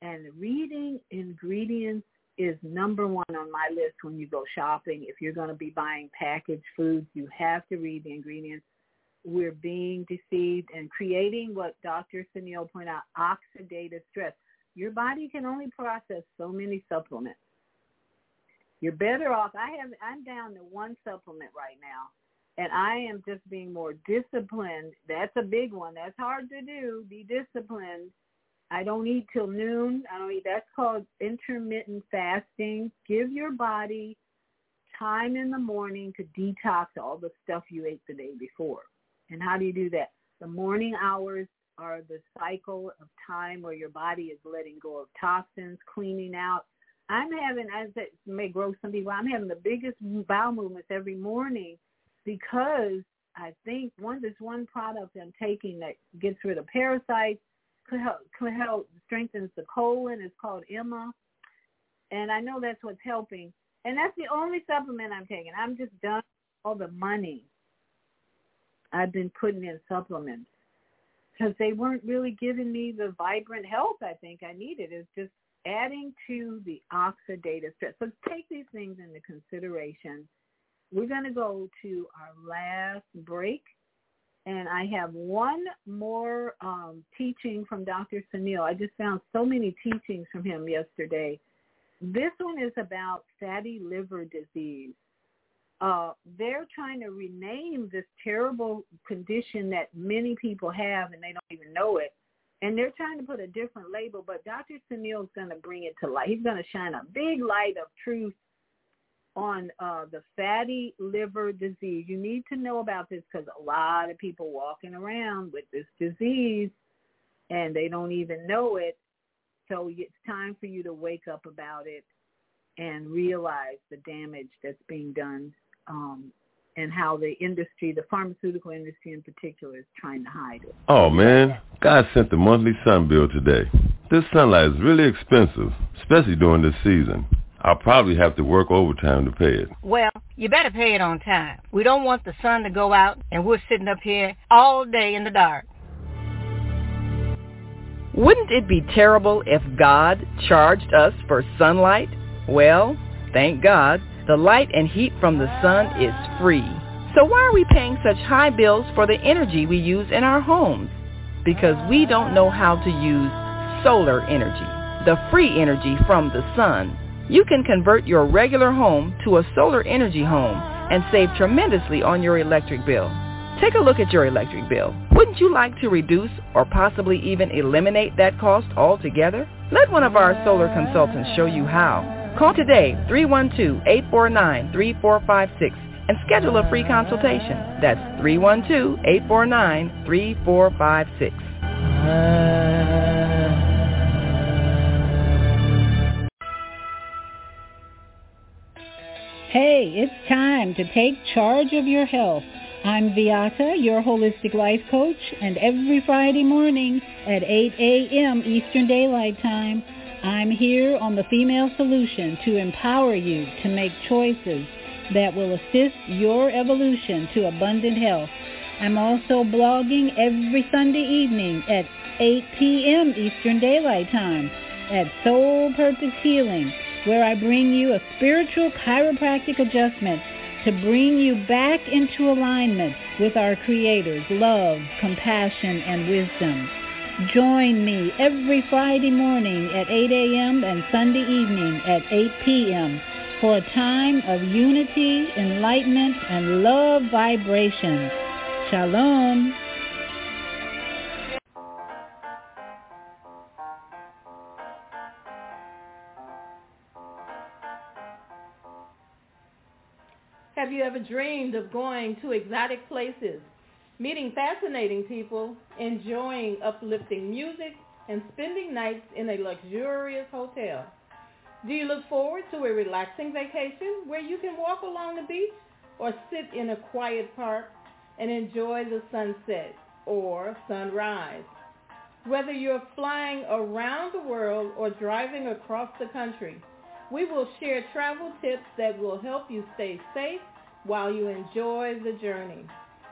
and reading ingredients is number one on my list when you go shopping. If you're going to be buying packaged foods, you have to read the ingredients. We're being deceived and creating what Dr. Suneel pointed out, oxidative stress. Your body can only process so many supplements. You're better off. I have. I'm down to one supplement right now, and I am just being more disciplined. That's a big one. That's hard to do. Be disciplined I don't eat till noon. I don't eat. That's called intermittent fasting. Give your body time in the morning to detox all the stuff you ate the day before. And how do you do that? The morning hours are the cycle of time where your body is letting go of toxins, cleaning out. I'm having, as it may grow some people, I'm having the biggest bowel movements every morning because I think one, there's one product I'm taking that gets rid of parasites could help strengthens the colon. It's called Emma, and I know that's what's helping. And that's the only supplement I'm taking. I'm just done all the money I've been putting in supplements because they weren't really giving me the vibrant health I think I needed. It's just adding to the oxidative stress. So take these things into consideration. We're going to go to our last break and I have one more um, teaching from Dr. Suneel. I just found so many teachings from him yesterday. This one is about fatty liver disease. Uh, they're trying to rename this terrible condition that many people have and they don't even know it. And they're trying to put a different label, but Dr. Suneel is going to bring it to light. He's going to shine a big light of truth on uh, the fatty liver disease. You need to know about this because a lot of people walking around with this disease and they don't even know it. So it's time for you to wake up about it and realize the damage that's being done um, and how the industry, the pharmaceutical industry in particular, is trying to hide it. Oh man, God sent the monthly sun bill today. This sunlight is really expensive, especially during this season. I'll probably have to work overtime to pay it. Well, you better pay it on time. We don't want the sun to go out and we're sitting up here all day in the dark. Wouldn't it be terrible if God charged us for sunlight? Well, thank God, the light and heat from the sun is free. So why are we paying such high bills for the energy we use in our homes? Because we don't know how to use solar energy, the free energy from the sun you can convert your regular home to a solar energy home and save tremendously on your electric bill. Take a look at your electric bill. Wouldn't you like to reduce or possibly even eliminate that cost altogether? Let one of our solar consultants show you how. Call today 312-849-3456 and schedule a free consultation. That's 312-849-3456. Hey, it's time to take charge of your health. I'm Viyahta, your holistic life coach, and every Friday morning at 8 a.m. Eastern Daylight Time, I'm here on the Female Solution to empower you to make choices that will assist your evolution to abundant health. I'm also blogging every Sunday evening at 8 p.m. Eastern Daylight Time at Soul Purpose Healing where I bring you a spiritual chiropractic adjustment to bring you back into alignment with our Creator's love, compassion, and wisdom. Join me every Friday morning at 8 a.m. and Sunday evening at 8 p.m. for a time of unity, enlightenment, and love vibrations. Shalom. Have you ever dreamed of going to exotic places, meeting fascinating people, enjoying uplifting music, and spending nights in a luxurious hotel? Do you look forward to a relaxing vacation where you can walk along the beach or sit in a quiet park and enjoy the sunset or sunrise? Whether you're flying around the world or driving across the country, we will share travel tips that will help you stay safe while you enjoy the journey.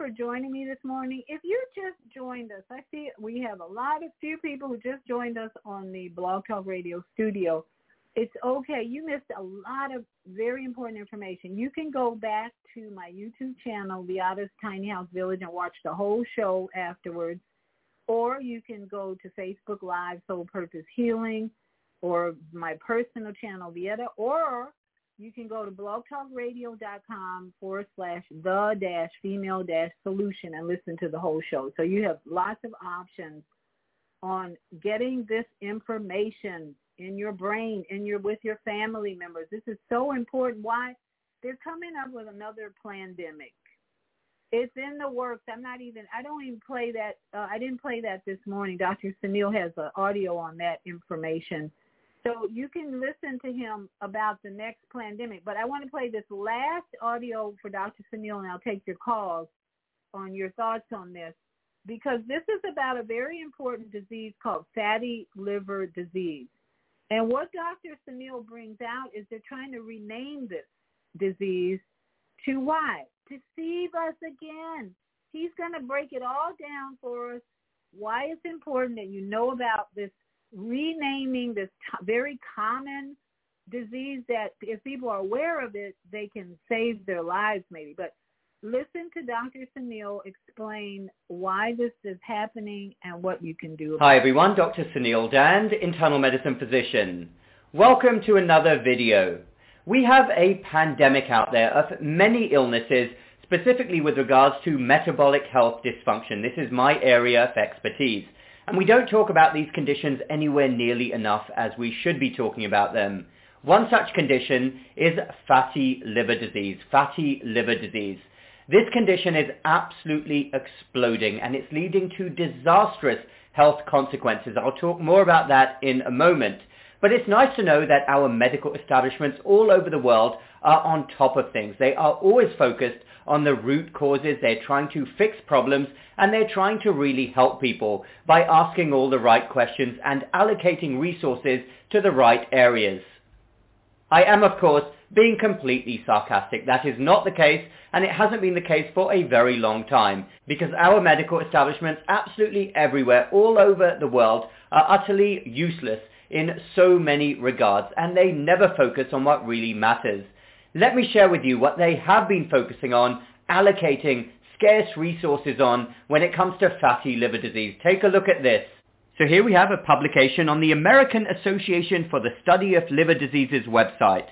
For joining me this morning. If you just joined us, I see we have a lot of few people who just joined us on the Blog Talk Radio studio. It's okay. You missed a lot of very important information. You can go back to my YouTube channel, Viyahta's Tiny House Village, and watch the whole show afterwards. Or you can go to Facebook Live Soul Purpose Healing or my personal channel, Viyahta, or you can go to blogtalkradio.com forward slash the dash female dash solution and listen to the whole show. So you have lots of options on getting this information in your brain, in your with your family members. This is so important. Why? They're coming up with another pandemic. It's in the works. I'm not even. I don't even play that. Uh, I didn't play that this morning. Dr. Suneel has an audio on that information so you can listen to him about the next pandemic. But I want to play this last audio for Dr. Suneel, and I'll take your calls on your thoughts on this because this is about a very important disease called fatty liver disease. And what Dr. Suneel brings out is they're trying to rename this disease to why? Deceive us again. He's going to break it all down for us, why it's important that you know about this renaming this t- very common disease that if people are aware of it, they can save their lives maybe. But listen to Dr. Suneel explain why this is happening and what you can do. Hi everyone, Dr. Suneel Dhand, internal medicine physician. Welcome to another video. We have a pandemic out there of many illnesses, specifically with regards to metabolic health dysfunction. This is my area of expertise. And we don't talk about these conditions anywhere nearly enough as we should be talking about them. One such condition is fatty liver disease. Fatty liver disease. This condition is absolutely exploding and it's leading to disastrous health consequences. I'll talk more about that in a moment. But it's nice to know that our medical establishments all over the world are on top of things. They are always focused on the root causes. They're trying to fix problems and they're trying to really help people by asking all the right questions and allocating resources to the right areas. I am, of course, being completely sarcastic. That is not the case, and it hasn't been the case for a very long time, because our medical establishments absolutely everywhere, all over the world, are utterly useless in so many regards, and they never focus on what really matters. Let me share with you what they have been focusing on, allocating scarce resources on when it comes to fatty liver disease. Take a look at this. So here we have a publication on the American Association for the Study of Liver Diseases website.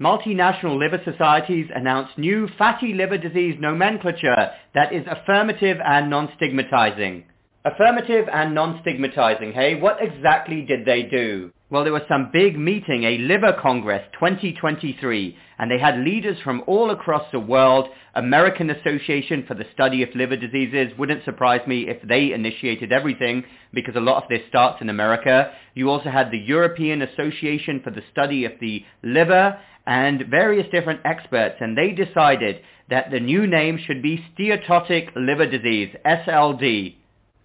Multinational liver societies announced new fatty liver disease nomenclature that is affirmative and non-stigmatizing. Affirmative and non-stigmatizing, hey? What exactly did they do? Well, there was some big meeting, a Liver Congress 2023, and they had leaders from all across the world. American Association for the Study of Liver Diseases wouldn't surprise me if they initiated everything because a lot of this starts in America. You also had the European Association for the Study of the Liver and various different experts, and they decided that the new name should be steatotic liver disease, SLD.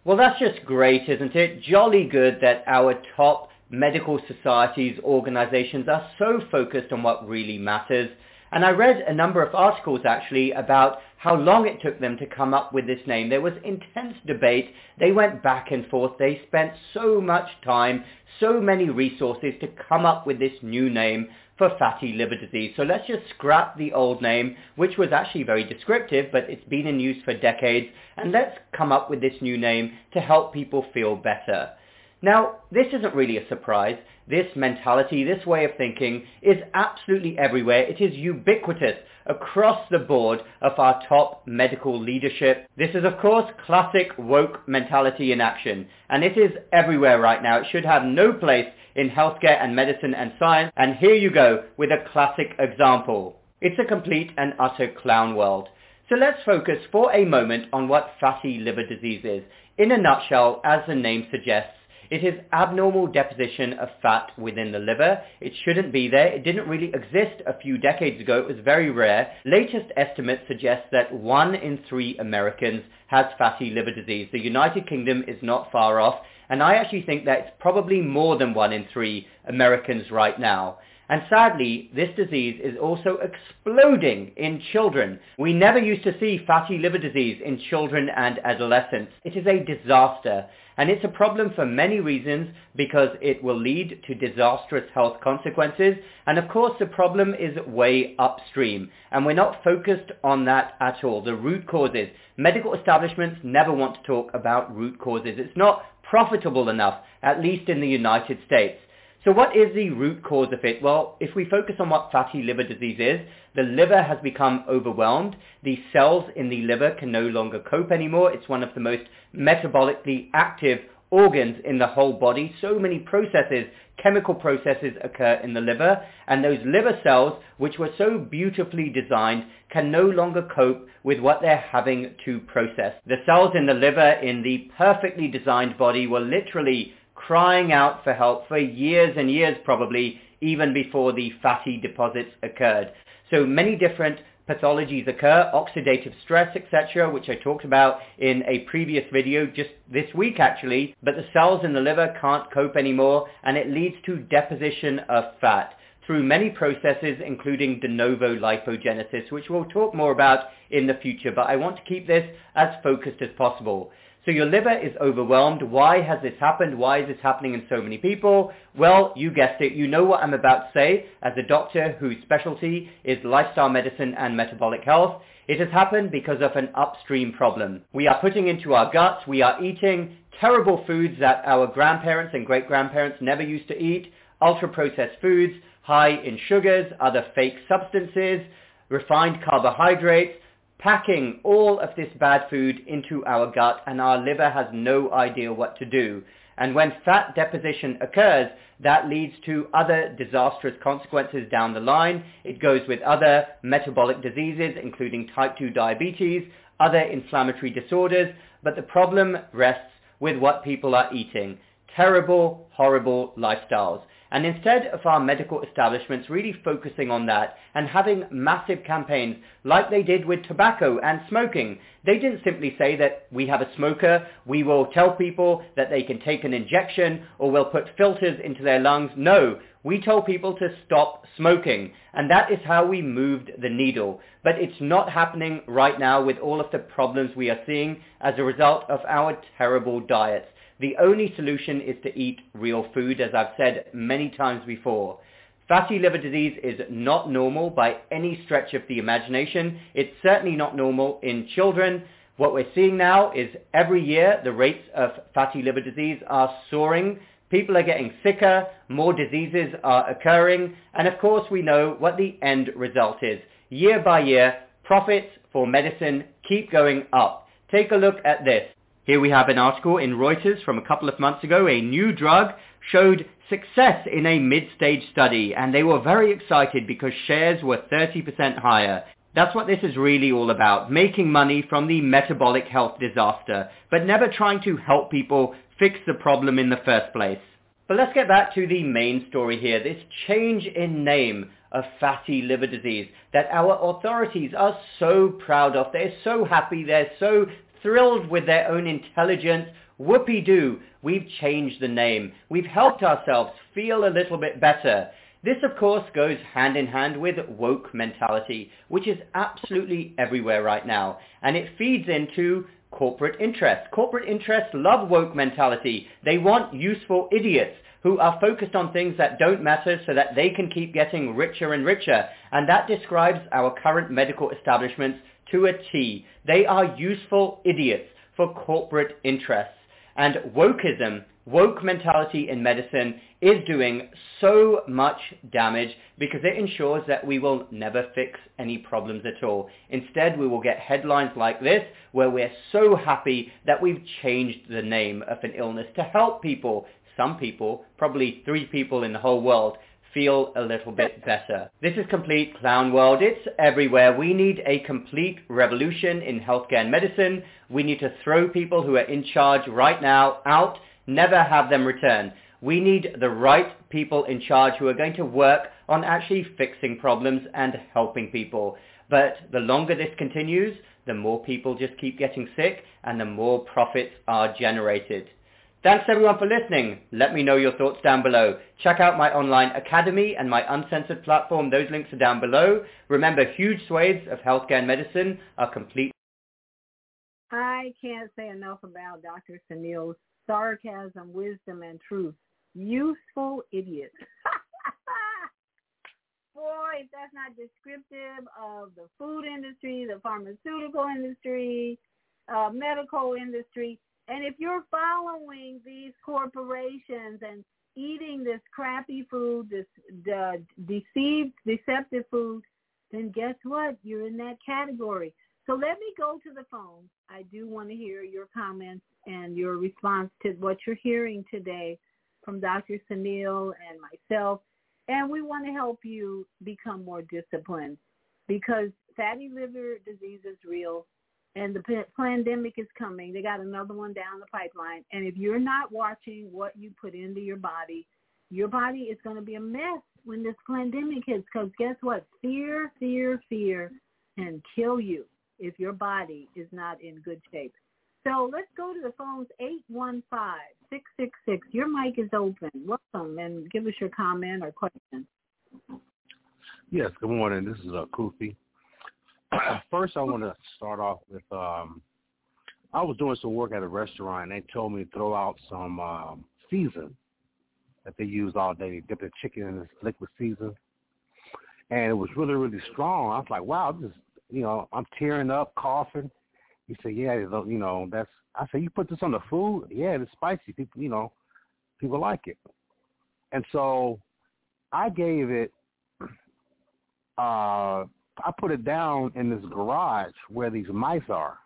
Well, that's just great, isn't it? Jolly good that our top medical societies, organizations are so focused on what really matters. And I read a number of articles actually about how long it took them to come up with this name. There was intense debate. They went back and forth. They spent so much time, so many resources to come up with this new name for fatty liver disease. So let's just scrap the old name, which was actually very descriptive, but it's been in use for decades, and let's come up with this new name to help people feel better. Now, this isn't really a surprise. This mentality, this way of thinking is absolutely everywhere. It is ubiquitous across the board of our top medical leadership. This is of course classic woke mentality in action and it is everywhere right now. It should have no place in healthcare and medicine and science and here you go with a classic example. It's a complete and utter clown world. So let's focus for a moment on what fatty liver disease is. In a nutshell, as the name suggests, it is abnormal deposition of fat within the liver. It shouldn't be there. It didn't really exist a few decades ago. It was very rare. Latest estimates suggest that one in three Americans has fatty liver disease. The United Kingdom is not far off. And I actually think that it's probably more than one in three Americans right now. And sadly, this disease is also exploding in children. We never used to see fatty liver disease in children and adolescents. It is a disaster. And it's a problem for many reasons because it will lead to disastrous health consequences. And of course, the problem is way upstream. And we're not focused on that at all. The root causes. Medical establishments never want to talk about root causes. It's not profitable enough, at least in the United States. So what is the root cause of it? Well, if we focus on what fatty liver disease is, the liver has become overwhelmed. The cells in the liver can no longer cope anymore. It's one of the most metabolically active organs in the whole body. So many processes, chemical processes occur in the liver, and those liver cells, which were so beautifully designed, can no longer cope with what they're having to process. The cells in the liver in the perfectly designed body were literally crying out for help for years and years probably, even before the fatty deposits occurred. So many different pathologies occur, oxidative stress, etc., which I talked about in a previous video just this week actually, but the cells in the liver can't cope anymore and it leads to deposition of fat through many processes including de novo lipogenesis, which we'll talk more about in the future, but I want to keep this as focused as possible. So your liver is overwhelmed. Why has this happened? Why is this happening in so many people? Well, you guessed it. You know what I'm about to say as a doctor whose specialty is lifestyle medicine and metabolic health. It has happened because of an upstream problem. We are putting into our guts, we are eating terrible foods that our grandparents and great-grandparents never used to eat, ultra-processed foods, high in sugars, other fake substances, refined carbohydrates, packing all of this bad food into our gut and our liver has no idea what to do. And when fat deposition occurs, that leads to other disastrous consequences down the line. It goes with other metabolic diseases, including type 2 diabetes, other inflammatory disorders, but the problem rests with what people are eating. Terrible, horrible lifestyles. And instead of our medical establishments really focusing on that and having massive campaigns like they did with tobacco and smoking, they didn't simply say that we have a smoker, we will tell people that they can take an injection or we'll put filters into their lungs. No, we told people to stop smoking. And that is how we moved the needle. But it's not happening right now with all of the problems we are seeing as a result of our terrible diets. The only solution is to eat real food, as I've said many times before. Fatty liver disease is not normal by any stretch of the imagination. It's certainly not normal in children. What we're seeing now is every year the rates of fatty liver disease are soaring. People are getting sicker, more diseases are occurring, and of course we know what the end result is. Year by year, profits for medicine keep going up. Take a look at this. Here we have an article in Reuters from a couple of months ago. A new drug showed success in a mid-stage study and they were very excited because shares were 30% higher. That's what this is really all about, making money from the metabolic health disaster, but never trying to help people fix the problem in the first place. But let's get back to the main story here, this change in name of fatty liver disease that our authorities are so proud of. They're so happy, they're so thrilled with their own intelligence. Whoopee-doo, we've changed the name. We've helped ourselves feel a little bit better. This, of course, goes hand in hand with woke mentality, which is absolutely everywhere right now. And it feeds into corporate interests. Corporate interests love woke mentality. They want useful idiots who are focused on things that don't matter so that they can keep getting richer and richer. And that describes our current medical establishments to a T. They are useful idiots for corporate interests. And wokeism, woke mentality in medicine is doing so much damage because it ensures that we will never fix any problems at all. Instead, we will get headlines like this where we're so happy that we've changed the name of an illness to help people, some people, probably three people in the whole world, feel a little bit better. This is Complete Clown World. It's everywhere. We need a complete revolution in healthcare and medicine. We need to throw people who are in charge right now out, never have them return. We need the right people in charge who are going to work on actually fixing problems and helping people. But the longer this continues, the more people just keep getting sick and the more profits are generated. Thanks everyone for listening. Let me know your thoughts down below. Check out my online academy and my uncensored platform. Those links are down below. Remember, huge swathes of healthcare and medicine are complete. I can't say enough about Dr. Suneel's sarcasm, wisdom, and truth. Useful idiot. Boy, if that's not descriptive of the food industry, the pharmaceutical industry, uh, medical industry, and if you're following these corporations and eating this crappy food, this uh, deceived, deceptive food, then guess what? You're in that category. So let me go to the phone. I do want to hear your comments and your response to what you're hearing today from Dr. Suneel and myself. And we want to help you become more disciplined because fatty liver disease is real and the pandemic is coming. They got another one down the pipeline. And if you're not watching what you put into your body, your body is going to be a mess when this pandemic hits. Because guess what? Fear, fear, fear can kill you if your body is not in good shape. So let's go to the phones, 815-666. Your mic is open. Welcome, and give us your comment or question. Yes, good morning. This is uh, Kufi. First, I want to start off with um, I was doing some work at a restaurant. and They told me to throw out some um, season that they use all day. They dip the chicken in this liquid season, and it was really, really strong. I was like, wow, this is, you know, I'm tearing up, coughing. He said, yeah, you know, that's. I said, you put this on the food? Yeah, it's spicy. People, you know, people like it. And so I gave it uh I put it down in this garage where these mice are.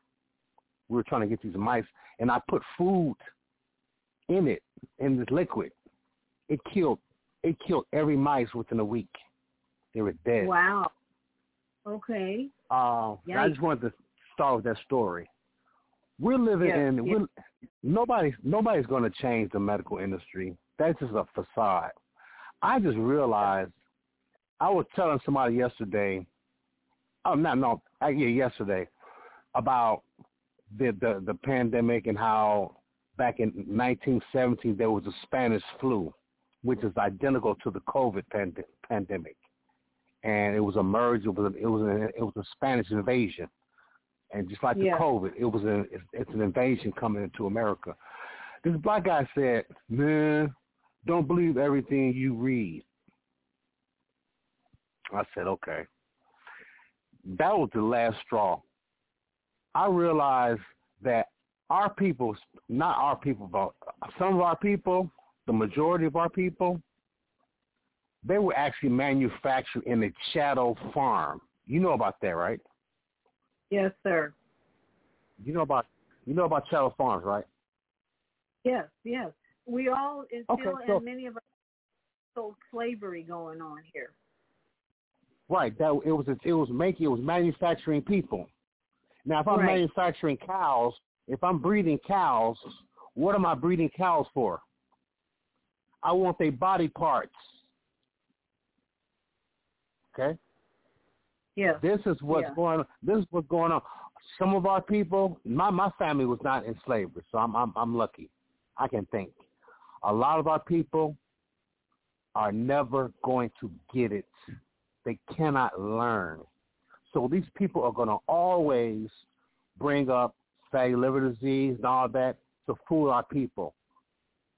We were trying to get these mice, and I put food in it in this liquid. It killed it killed every mice within a week. They were dead. Wow. Okay. Uh, I just wanted to start with that story. We're living Yeah, in yeah. we're, nobody's nobody's going to change the medical industry. That's just a facade. I just realized I was telling somebody yesterday. Oh no, no, uh, yeah, yesterday about the the the pandemic and how back in 1917 there was a Spanish flu, which is identical to the COVID pand- pandemic, and it was a merge. It was a, it was a, it was a Spanish invasion, and just like Yeah. the COVID, it was an it's, it's an invasion coming into America. This black guy said, "Man, don't believe everything you read." I said, "Okay." That was the last straw. I realized that our people, not our people, but some of our people, the majority of our people, they were actually manufactured in a shadow farm. You know about that, right? Yes, sir. You know about you know about shadow farms, right? Yes, yes. We all is Okay, still so- and many of us still slavery going on here. Right. That it was it was making it was manufacturing people. Now, if I'm Right. manufacturing cows, if I'm breeding cows, what am I breeding cows for? I want their body parts. Okay. Yeah. This is what's Yeah. going. This is what's going on. Some of our people, my my family was not in slavery, so I'm I'm I'm lucky. I can think. A lot of our people are never going to get it. They cannot learn. So these people are going to always bring up fatty liver disease and all that to fool our people.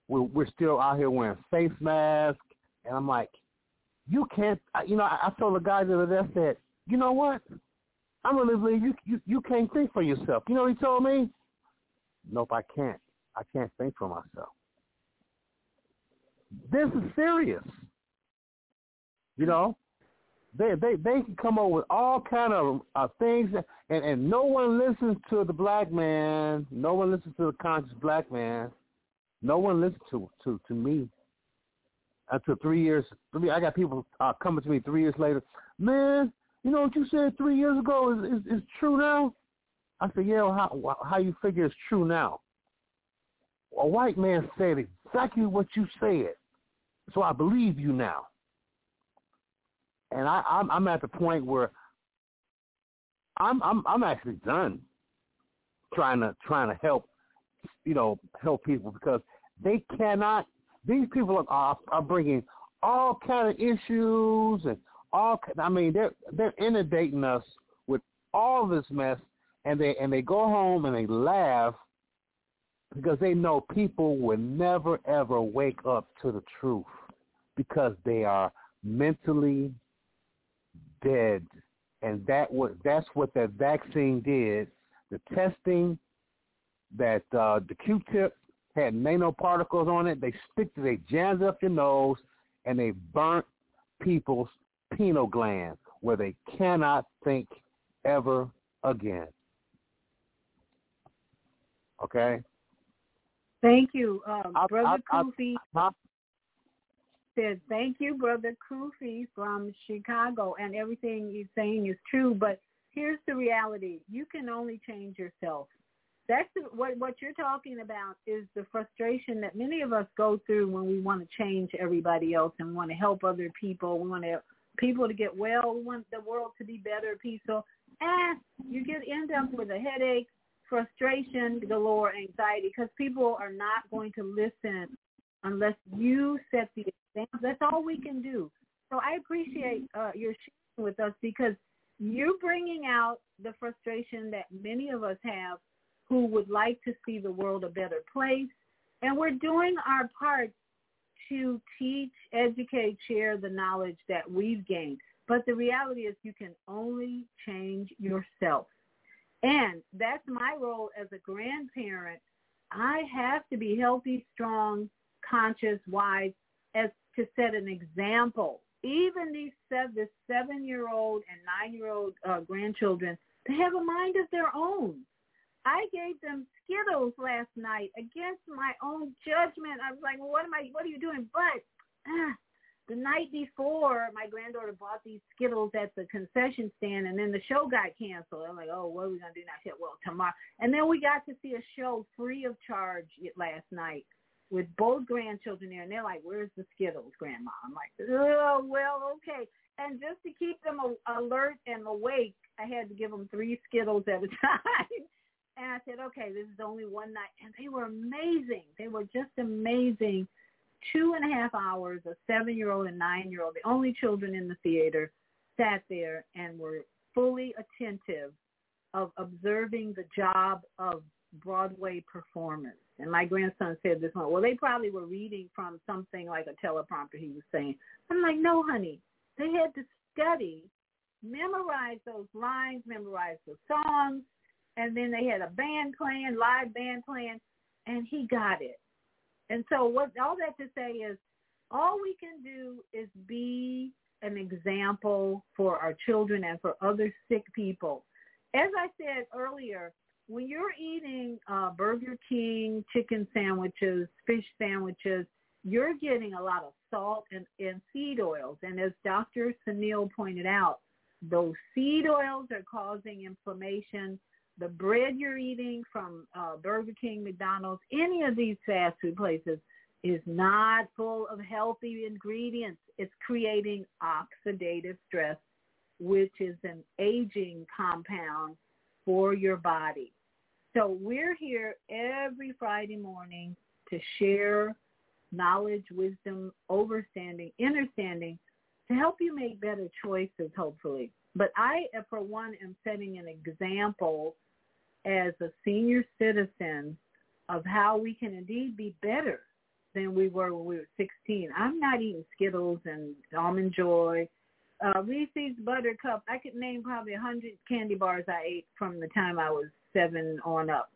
We're, we're still out here wearing face masks, and I'm like, you can't. You know, I, I told a guy the other day, I said, you know what? I'm really believe you, you you can't think for yourself. You know what he told me? Nope, I can't. I can't think for myself. This is serious. You know, they they they can come up with all kind of uh, things, and and no one listens to the black man. No one listens to the conscious black man. No one listens to to to me. until three years. Three, I got people uh, coming to me three years later. Man, you know what you said three years ago is is, is true now. I said, yeah. Well, how how you figure it's true now? A white man said exactly what you said, so I believe you now. And I, I'm I'm at the point where I'm I'm I'm actually done trying to trying to help you know help people because they cannot. These people are are bringing all kind of issues and all. I mean, they're they're inundating us with all this mess, and they and they go home and they laugh because they know people will never ever wake up to the truth because they are mentally dead, and that was, that's what that vaccine did. The testing that uh, the Q-tip had nanoparticles on it. They stick to they jams up your nose and they burnt people's pineal glands where they cannot think ever again. Okay. Thank you, um, I, brother I, Kufi. I, said, "Thank you, brother Kufi from Chicago, and everything you're saying is true. But here's the reality: you can only change yourself that's what what you're talking about is the frustration that many of us go through when we want to change everybody else and want to help other people. We want to people to get well. We want the world to be better, peaceful. And you get end up with a headache, frustration, galore, anxiety because people are not going to listen unless you set the example. That's all we can do. So I appreciate uh, your sharing with us because you're bringing out the frustration that many of us have who would like to see the world a better place. And we're doing our part to teach, educate, share the knowledge that we've gained. But the reality is you can only change yourself. And that's my role as a grandparent. I have to be healthy, strong, conscious, wise, as to set an example. Even these seven, this seven-year-old and nine-year-old uh, grandchildren, they have a mind of their own. I gave them Skittles last night against my own judgment. I was like, well, what am I, what are you doing? But ah, the night before, my granddaughter bought these Skittles at the concession stand, and then the show got canceled. I'm like, oh, what are we gonna do now? I said, well, tomorrow. And then we got to see a show free of charge last night with both grandchildren there, and they're like, "Where's the Skittles, Grandma?" I'm like, "Oh, well, okay." And just to keep them a- alert and awake, I had to give them three Skittles at a time. And I said, okay, this is only one night. And they were amazing. They were just amazing. Two and a half hours, a seven-year-old and nine-year-old, the only children in the theater, sat there and were fully attentive of observing the job of Broadway performance. And my grandson said this one, well, they probably were reading from something like a teleprompter he was saying. I'm like, no, honey. They had to study, memorize those lines, memorize the songs, and then they had a band playing, live band playing, and he got it. And so what all that to say is all we can do is be an example for our children and for other sick people. As I said earlier, when you're eating uh, Burger King chicken sandwiches, fish sandwiches, you're getting a lot of salt and, and seed oils. And as Dr. Suneel pointed out, those seed oils are causing inflammation the bread you're eating from uh, Burger King, McDonald's, any of these fast food places is not full of healthy ingredients. It's creating oxidative stress, which is an aging compound for your body. So we're here every Friday morning to share knowledge, wisdom, understanding, understanding to help you make better choices, hopefully. But I, for one, am setting an example as a senior citizen of how we can indeed be better than we were when we were 16. I'm not eating Skittles and Almond Joy, uh, Reese's Buttercup. I could name probably a hundred candy bars I ate from the time I was seven on up.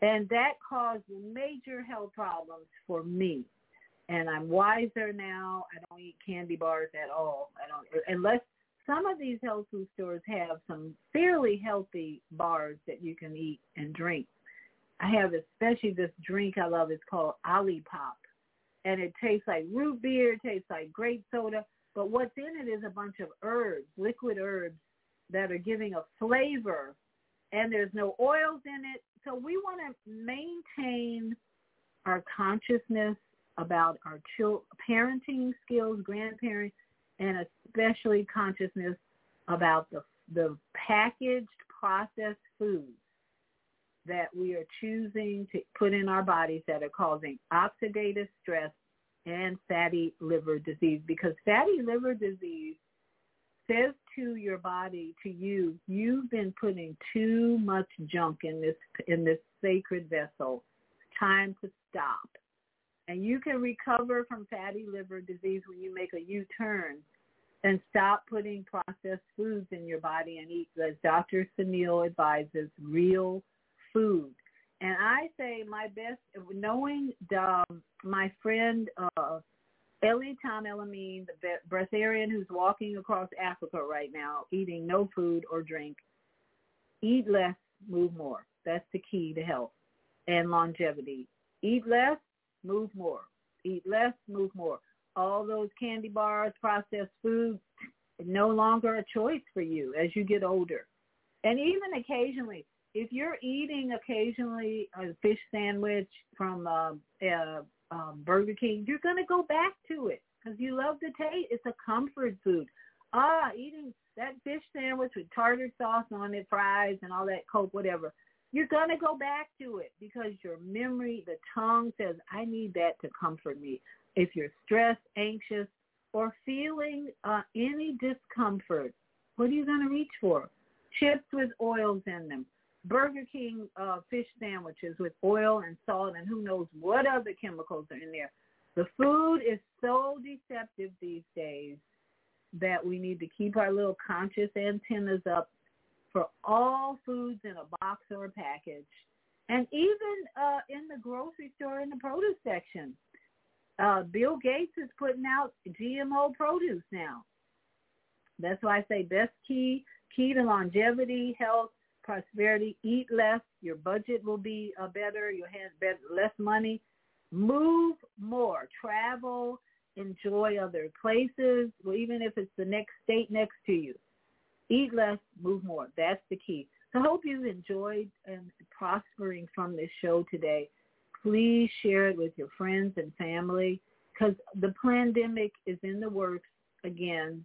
And that caused major health problems for me. And I'm wiser now. I don't eat candy bars at all. I don't unless some of these health food stores have some fairly healthy bars that you can eat and drink. I have especially this drink I love. It's called Olipop. and it tastes like root beer, tastes like grape soda, but what's in it is a bunch of herbs, liquid herbs that are giving a flavor and there's no oils in it. So we want to maintain our consciousness about our chil- parenting skills, grandparents, and especially consciousness about the the packaged processed foods that we are choosing to put in our bodies that are causing oxidative stress and fatty liver disease because fatty liver disease says to your body to you you've been putting too much junk in this in this sacred vessel. Time to stop. And you can recover from fatty liver disease when you make a u-turn and stop putting processed foods in your body and eat. As dr suneel advises real food. And i say my best knowing the, my friend uh Eli Tom Elamine, the breatharian who's walking across Africa right now, eating no food or drink. Eat less, move more. That's the key to health and longevity. Eat less, move more. Eat less, move more. All those candy bars, processed foods, no longer a choice for you as you get older. And even occasionally, if you're eating occasionally a fish sandwich from uh, uh, um, Burger King, you're going to go back to it because you love the taste. It's a comfort food. Ah, eating that fish sandwich with tartar sauce on it, fries and all that Coke, whatever. You're going to go back to it because your memory, the tongue says, I need that to comfort me. If you're stressed, anxious, or feeling uh, any discomfort, what are you going to reach for? Chips with oils in them, Burger King uh, fish sandwiches with oil and salt and who knows what other chemicals are in there. The food is so deceptive these days that we need to keep our little conscious antennas up for all foods in a box or a package. And even uh, in the grocery store in the produce section, uh, Bill Gates is putting out GMO produce now. That's why I say best key, key to longevity, health, prosperity. Eat less. Your budget will be uh, better. You'll have better, less money. Move more. Travel. Enjoy other places. Well, even if it's the next state next to you. Eat less. Move more. That's the key. So I hope you enjoyed and prospering from this show today. Please share it with your friends and family because the pandemic is in the works again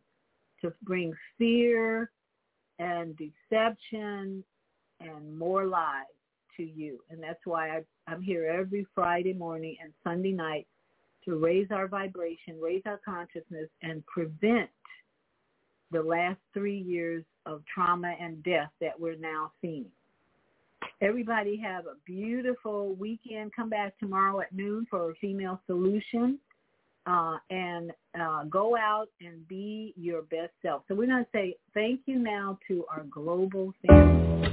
to bring fear and deception and more lives to you. And that's why I, I'm here every Friday morning and Sunday night to raise our vibration, raise our consciousness, and prevent the last three years of trauma and death that we're now seeing. Everybody have a beautiful weekend. Come back tomorrow at noon for a female solution. Uh, and uh, go out and be your best self. So we're going to say thank you now to our global family.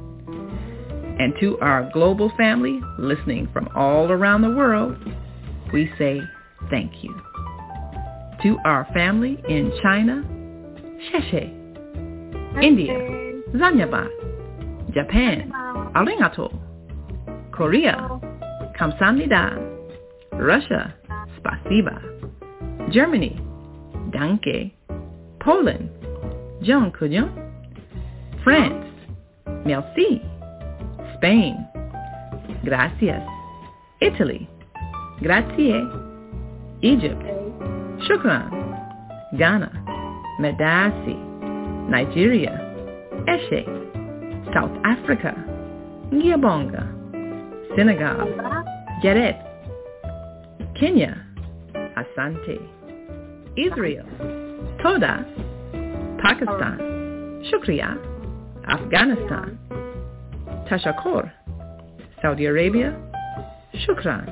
And to our global family listening from all around the world, we say thank you. To our family in China, Sheshe. India, Zanyaba. Japan, Arigato. Korea, Kamsamnida. Russia, Spasiba. Germany, Danke. Poland, John France, Merci. Spain. Gracias. Italy. Grazie. Egypt. Shukran. Ghana. Medasi. Nigeria. Eshe. South Africa. Ngiyabonga. Senegal. Geret. Kenya. Asante. Israel. Toda. Pakistan. Shukriya. Afghanistan. Tashakur. Saudi Arabia. Shukran.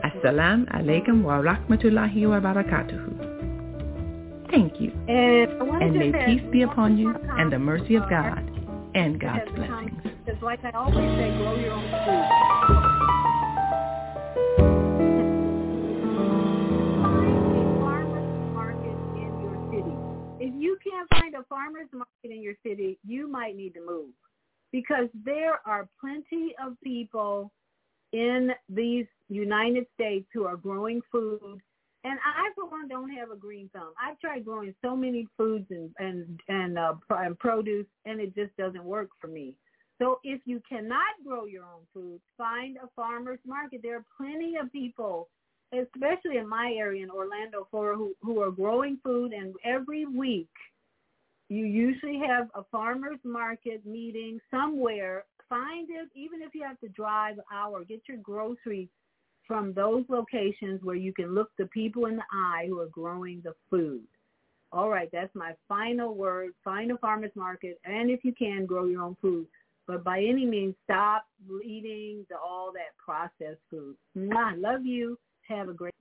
Assalamu alaikum wa rahmatullahi wa barakatuhu. Thank you. And may peace be upon you and the mercy of God and God's blessings. Because like I always say, grow your own food. If you can't find a farmer's market in your city, you might need to move because there are plenty of people in these United States who are growing food. And I, for one, don't have a green thumb. I've tried growing so many foods and and and, uh, and produce, and it just doesn't work for me. So if you cannot grow your own food, find a farmer's market. There are plenty of people, especially in my area in Orlando, Florida, who, who are growing food, and every week you usually have a farmer's market meeting somewhere. Find it, even if you have to drive an hour. Get your groceries from those locations where you can look the people in the eye who are growing the food. All right, that's my final word. Find a farmer's market, and if you can, grow your own food. But by any means, stop eating the, all that processed food. Mwah, love you. Have a great